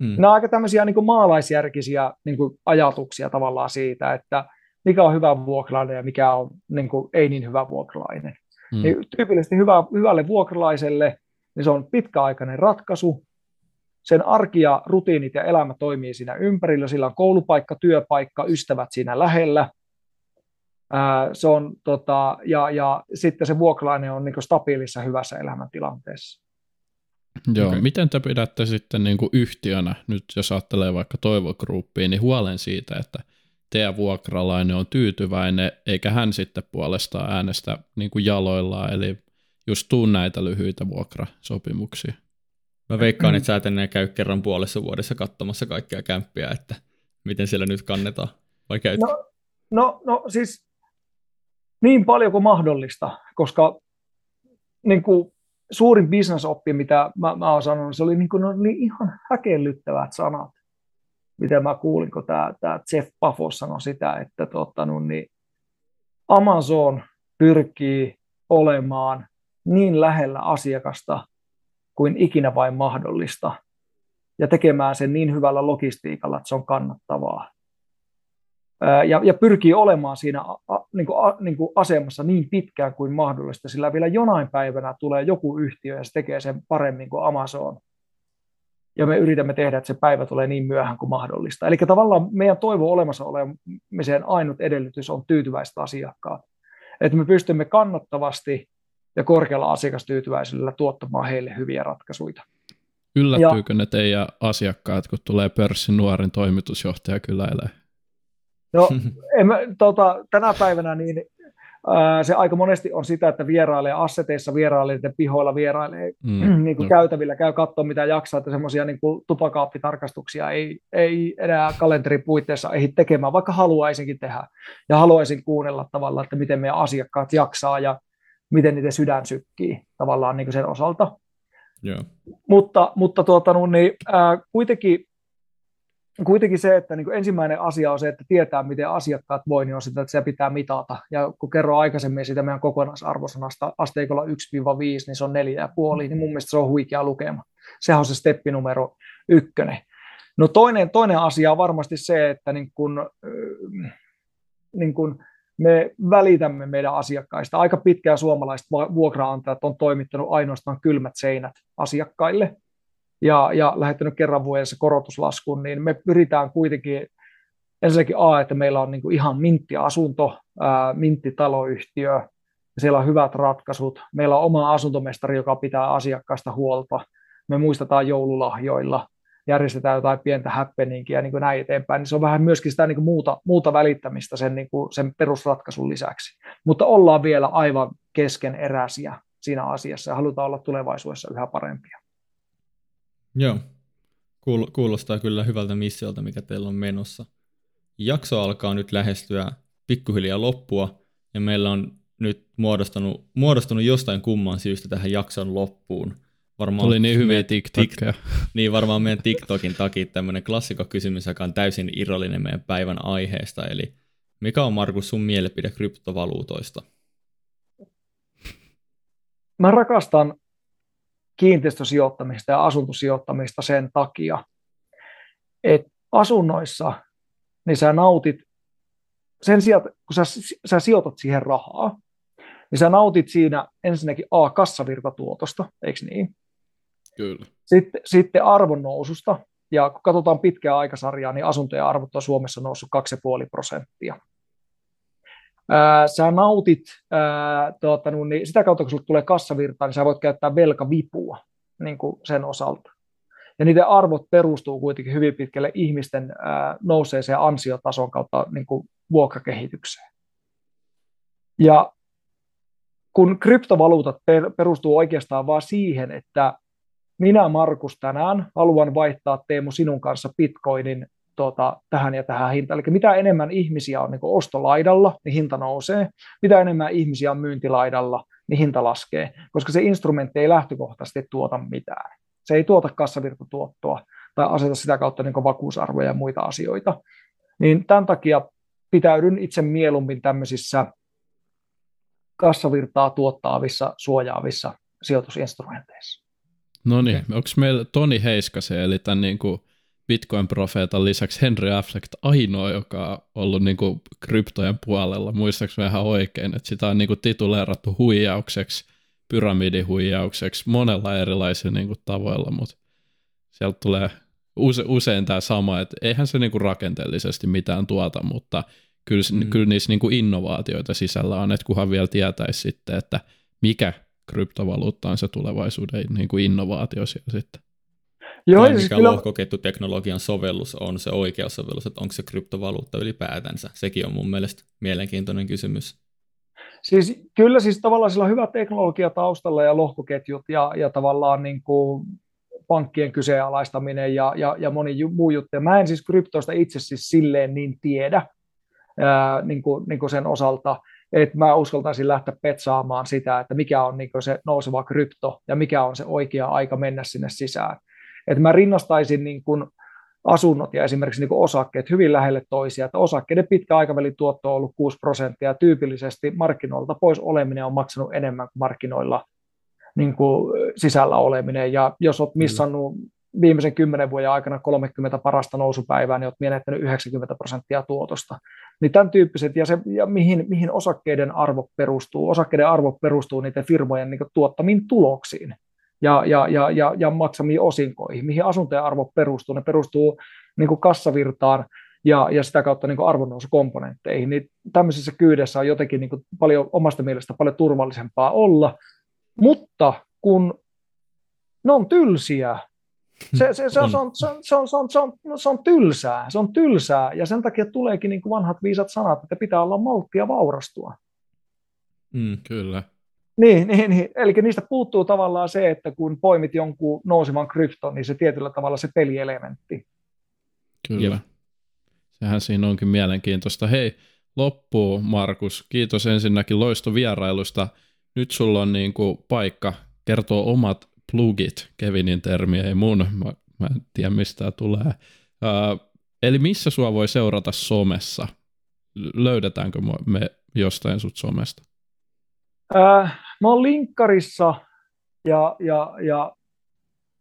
Mm. Nämä on aika tämmöisiä niin maalaisjärkisiä niin ajatuksia tavallaan siitä, että mikä on hyvä vuokralainen ja mikä on niin kuin, ei niin hyvä vuokralainen. Mm. Niin tyypillisesti hyvä, hyvälle vuokralaiselle niin se on pitkäaikainen ratkaisu, sen arki ja rutiinit ja elämä toimii siinä ympärillä, sillä on koulupaikka, työpaikka, ystävät siinä lähellä, se on, tota, ja, ja sitten se vuokralainen on niin stabiilissa hyvässä elämäntilanteessa. Joo, okay. miten te pidätte sitten niin kuin yhtiönä, nyt jos ajattelee vaikka Toivogruppiin, niin huolen siitä, että teidän vuokralainen on tyytyväinen, eikä hän sitten puolestaan äänestä niin kuin jaloillaan, eli just tuu näitä lyhyitä vuokrasopimuksia. Mä veikkaan, että sä et enää käy kerran puolessa vuodessa katsomassa kaikkia kämppiä, että miten siellä nyt kannetaan, vai käyt? No, no, no siis niin paljon kuin mahdollista, koska niin kuin, suurin bisnesoppi, mitä mä, mä oon sanonut, se oli, niin kuin, no, niin ihan häkellyttävät sanat, miten mä kuulin, kun tämä, tämä Jeff Pafos sanoi sitä, että totta, no, niin Amazon pyrkii olemaan niin lähellä asiakasta kuin ikinä vain mahdollista ja tekemään sen niin hyvällä logistiikalla, että se on kannattavaa. Ja, ja pyrkii olemaan siinä a, niin kuin, a, niin kuin asemassa niin pitkään kuin mahdollista, sillä vielä jonain päivänä tulee joku yhtiö ja se tekee sen paremmin kuin Amazon. Ja me yritämme tehdä, että se päivä tulee niin myöhään kuin mahdollista. Eli tavallaan meidän toivo olemassa olemiseen ainut edellytys on tyytyväiset asiakkaat. Että me pystymme kannattavasti korkealla asiakastyytyväisyydellä tuottamaan heille hyviä ratkaisuja. Yllättyykö ja, ne teidän asiakkaat, kun tulee pörssin nuorin toimitusjohtaja kyläilee? No, <laughs> en mä, tota, tänä päivänä niin ää, se aika monesti on sitä, että vierailee asseteissa, vierailee pihoilla, vierailee mm, <clears throat> niin kuin no. käytävillä, käy katsoa mitä jaksaa, että semmoisia niin tupakaappitarkastuksia ei, ei enää kalenterin puitteissa ehdi tekemään, vaikka haluaisinkin tehdä. Ja haluaisin kuunnella tavallaan, että miten meidän asiakkaat jaksaa ja miten niiden sydän sykkii tavallaan niin sen osalta. Yeah. Mutta, mutta tuota, no, niin, ää, kuitenkin, kuitenkin se, että niin ensimmäinen asia on se, että tietää, miten asiakkaat voi, niin on sitä, että se pitää mitata. Ja kun kerroin aikaisemmin siitä meidän kokonaisarvosanasta asteikolla 1-5, niin se on 4,5, niin mun mielestä se on huikea lukema. Sehän on se steppi numero ykkönen. No toinen, toinen asia on varmasti se, että niin kun, niin kun me välitämme meidän asiakkaista. Aika pitkään suomalaiset vuokraantajat on toimittanut ainoastaan kylmät seinät asiakkaille ja, ja lähettänyt kerran vuodessa korotuslaskun, niin me pyritään kuitenkin ensinnäkin A, että meillä on niin kuin ihan mintti-asunto, ää, mintti-taloyhtiö, ja siellä on hyvät ratkaisut. Meillä on oma asuntomestari, joka pitää asiakkaasta huolta. Me muistetaan joululahjoilla järjestetään jotain pientä happeningia ja niin kuin näin eteenpäin, niin se on vähän myöskin sitä niin kuin muuta, muuta välittämistä sen, niin kuin sen perusratkaisun lisäksi. Mutta ollaan vielä aivan keskeneräisiä siinä asiassa ja halutaan olla tulevaisuudessa yhä parempia. Joo, kuulostaa kyllä hyvältä missiolta, mikä teillä on menossa. Jakso alkaa nyt lähestyä pikkuhiljaa loppua, ja meillä on nyt muodostunut, muodostunut jostain kumman syystä tähän jakson loppuun – varmaan Oli niin hyviä TikTokia. niin varmaan meidän TikTokin takia tämmöinen klassikokysymys, joka on täysin irrallinen meidän päivän aiheesta, eli mikä on Markus sun mielipide kryptovaluutoista? Mä rakastan kiinteistösijoittamista ja asuntosijoittamista sen takia, että asunnoissa niin sä nautit sen sijaan, kun sä, sä sijoitat siihen rahaa, niin sä nautit siinä ensinnäkin A, kassavirtatuotosta, eikö niin? Kyllä. Sitten, sitten arvonnoususta, ja kun katsotaan pitkää aikasarjaa, niin asuntojen arvot on Suomessa noussut 2,5 prosenttia. Sä nautit tuota, niin sitä kautta, kun sulle tulee kassavirtaa, niin sä voit käyttää velkavipua niin kuin sen osalta. Ja niiden arvot perustuu kuitenkin hyvin pitkälle ihmisten nouseeseen ansiotason kautta niin kuin vuokrakehitykseen. Ja kun kryptovaluutat per, perustuu oikeastaan vain siihen, että minä Markus tänään haluan vaihtaa Teemu sinun kanssa bitcoinin tuota, tähän ja tähän hintaan. Eli mitä enemmän ihmisiä on niin ostolaidalla, niin hinta nousee. Mitä enemmän ihmisiä on myyntilaidalla, niin hinta laskee, koska se instrumentti ei lähtökohtaisesti tuota mitään. Se ei tuota kassavirtatuottoa tai aseta sitä kautta niin vakuusarvoja ja muita asioita. Niin tämän takia pitäydyn itse mieluummin tämmöisissä kassavirtaa tuottaavissa, suojaavissa sijoitusinstrumenteissa. No niin, okay. onko meillä Toni Heiskasen, eli tämän niin kuin Bitcoin-profeetan lisäksi Henry Affleck ainoa, joka on ollut niin kuin kryptojen puolella, muistaakseni ihan oikein, että sitä on niin kuin tituleerattu huijaukseksi, pyramidihuijaukseksi, monella erilaisilla niin kuin tavoilla, mutta sieltä tulee use, usein tämä sama, että eihän se niin kuin rakenteellisesti mitään tuota, mutta kyllä, mm. kyllä niissä niin kuin innovaatioita sisällä on, että kunhan vielä tietäisi sitten, että mikä kryptovaluutta on se tulevaisuuden niin kuin innovaatio siellä sitten. Joo, tai siis mikä kyllä... lohkoketjuteknologian sovellus on se oikea sovellus, että onko se kryptovaluutta ylipäätänsä. Sekin on mun mielestä mielenkiintoinen kysymys. Siis kyllä siis tavallaan sillä on hyvä teknologia taustalla ja lohkoketjut ja, ja tavallaan niin kuin pankkien kyseenalaistaminen ja, ja, ja moni muu juttu. Mä en siis kryptoista itse siis silleen niin tiedä ää, niin kuin, niin kuin sen osalta, että mä uskaltaisin lähteä petsaamaan sitä, että mikä on niin se nouseva krypto ja mikä on se oikea aika mennä sinne sisään. Että mä rinnastaisin niin kuin asunnot ja esimerkiksi niin kuin osakkeet hyvin lähelle toisia, että osakkeiden pitkä aikavälin tuotto on ollut 6 prosenttia. Ja tyypillisesti markkinoilta pois oleminen on maksanut enemmän kuin markkinoilla niin kuin sisällä oleminen. Ja jos olet missannut viimeisen kymmenen vuoden aikana 30 parasta nousupäivää, niin olet menettänyt 90 prosenttia tuotosta. Niin tämän tyyppiset, ja, se, ja mihin, mihin osakkeiden arvo perustuu? Osakkeiden arvo perustuu niiden firmojen niin tuottamiin tuloksiin ja, ja, ja, ja, ja maksamiin osinkoihin. Mihin asuntojen arvo perustuu? Ne perustuu niin kassavirtaan ja, ja sitä kautta niin arvonnousukomponentteihin. Niin tämmöisessä kyydessä on jotenkin niin paljon omasta mielestä paljon turvallisempaa olla, mutta kun ne on tylsiä, se, se, se, on, se, on, se, on, se, on, se, on, se, on, se on tylsää, se on tylsää, ja sen takia tuleekin niin kuin vanhat viisat sanat, että pitää olla malttia vaurastua. Mm, kyllä. Niin, niin, niin, eli niistä puuttuu tavallaan se, että kun poimit jonkun nousevan krypton, niin se tietyllä tavalla se pelielementti. Kyllä. Jep. Sehän siinä onkin mielenkiintoista. Hei, loppuu Markus. Kiitos ensinnäkin loistovierailusta. Nyt sulla on niin kuin paikka kertoa omat plugit, Kevinin termi ei mun, mä, mä en tiedä mistä tämä tulee. Uh, eli missä sua voi seurata somessa? Löydetäänkö me jostain sut somesta? Äh, mä oon linkkarissa ja, ja, ja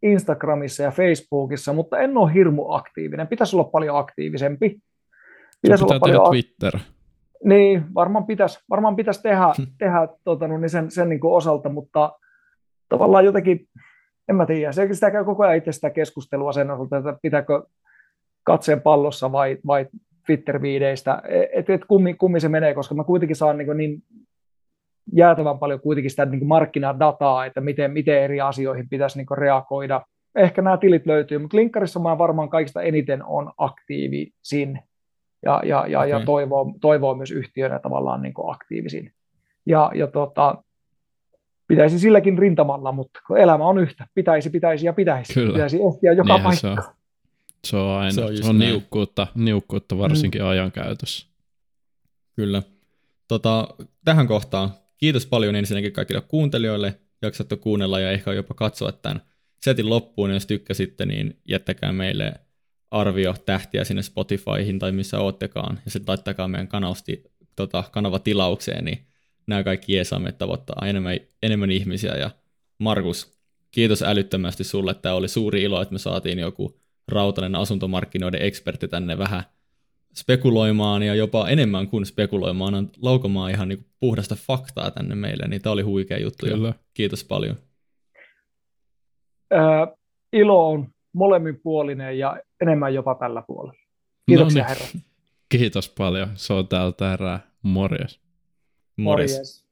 Instagramissa ja Facebookissa, mutta en ole hirmu aktiivinen. Pitäisi olla paljon aktiivisempi. Pitäisi olla paljon Twitter. Niin, varmaan pitäisi, varmaan pitäisi tehdä, tehdä tota, no, niin sen, sen niin kuin osalta, mutta tavallaan jotenkin, en mä tiedä, se, sitä käy koko ajan itse sitä keskustelua sen osalta, että pitääkö katseen pallossa vai, vai Twitter-viideistä, että et kummi, kummi se menee, koska mä kuitenkin saan niin, niin jäätävän paljon kuitenkin sitä niin markkinadataa, että miten, miten eri asioihin pitäisi niin reagoida. Ehkä nämä tilit löytyy, mutta linkkarissa mä varmaan kaikista eniten on aktiivisin ja, ja, ja, okay. ja toivoo, toivoo myös yhtiönä tavallaan niin aktiivisin. Ja, ja tota, pitäisi silläkin rintamalla, mutta kun elämä on yhtä, pitäisi, pitäisi ja pitäisi. Kyllä. Pitäisi ehtiä joka Niinhän paikka. Se on. Se on aina, se on, se on niukkuutta, niukkuutta varsinkin mm. ajankäytössä. Kyllä. Tota, tähän kohtaan kiitos paljon ensinnäkin kaikille kuuntelijoille, jaksatte kuunnella ja ehkä jopa katsoa tämän setin loppuun, jos tykkäsitte, niin jättäkää meille arvio tähtiä sinne Spotifyhin tai missä oottekaan, ja sitten laittakaa meidän kanavasti, tota, kanava tilaukseen, niin nämä kaikki jeesaamme tavoittaa enemmän, enemmän ihmisiä. Ja Markus, kiitos älyttömästi sulle. Tämä oli suuri ilo, että me saatiin joku rautainen asuntomarkkinoiden ekspertti tänne vähän spekuloimaan ja jopa enemmän kuin spekuloimaan, on laukomaan ihan niin puhdasta faktaa tänne meille, niin tämä oli huikea juttu Kyllä. kiitos paljon. Äh, ilo on molemminpuolinen ja enemmän jopa tällä puolella. Kiitoksia No niin. herra. Kiitos paljon. Se on täältä erää. Morjes. Morjes. Morjes.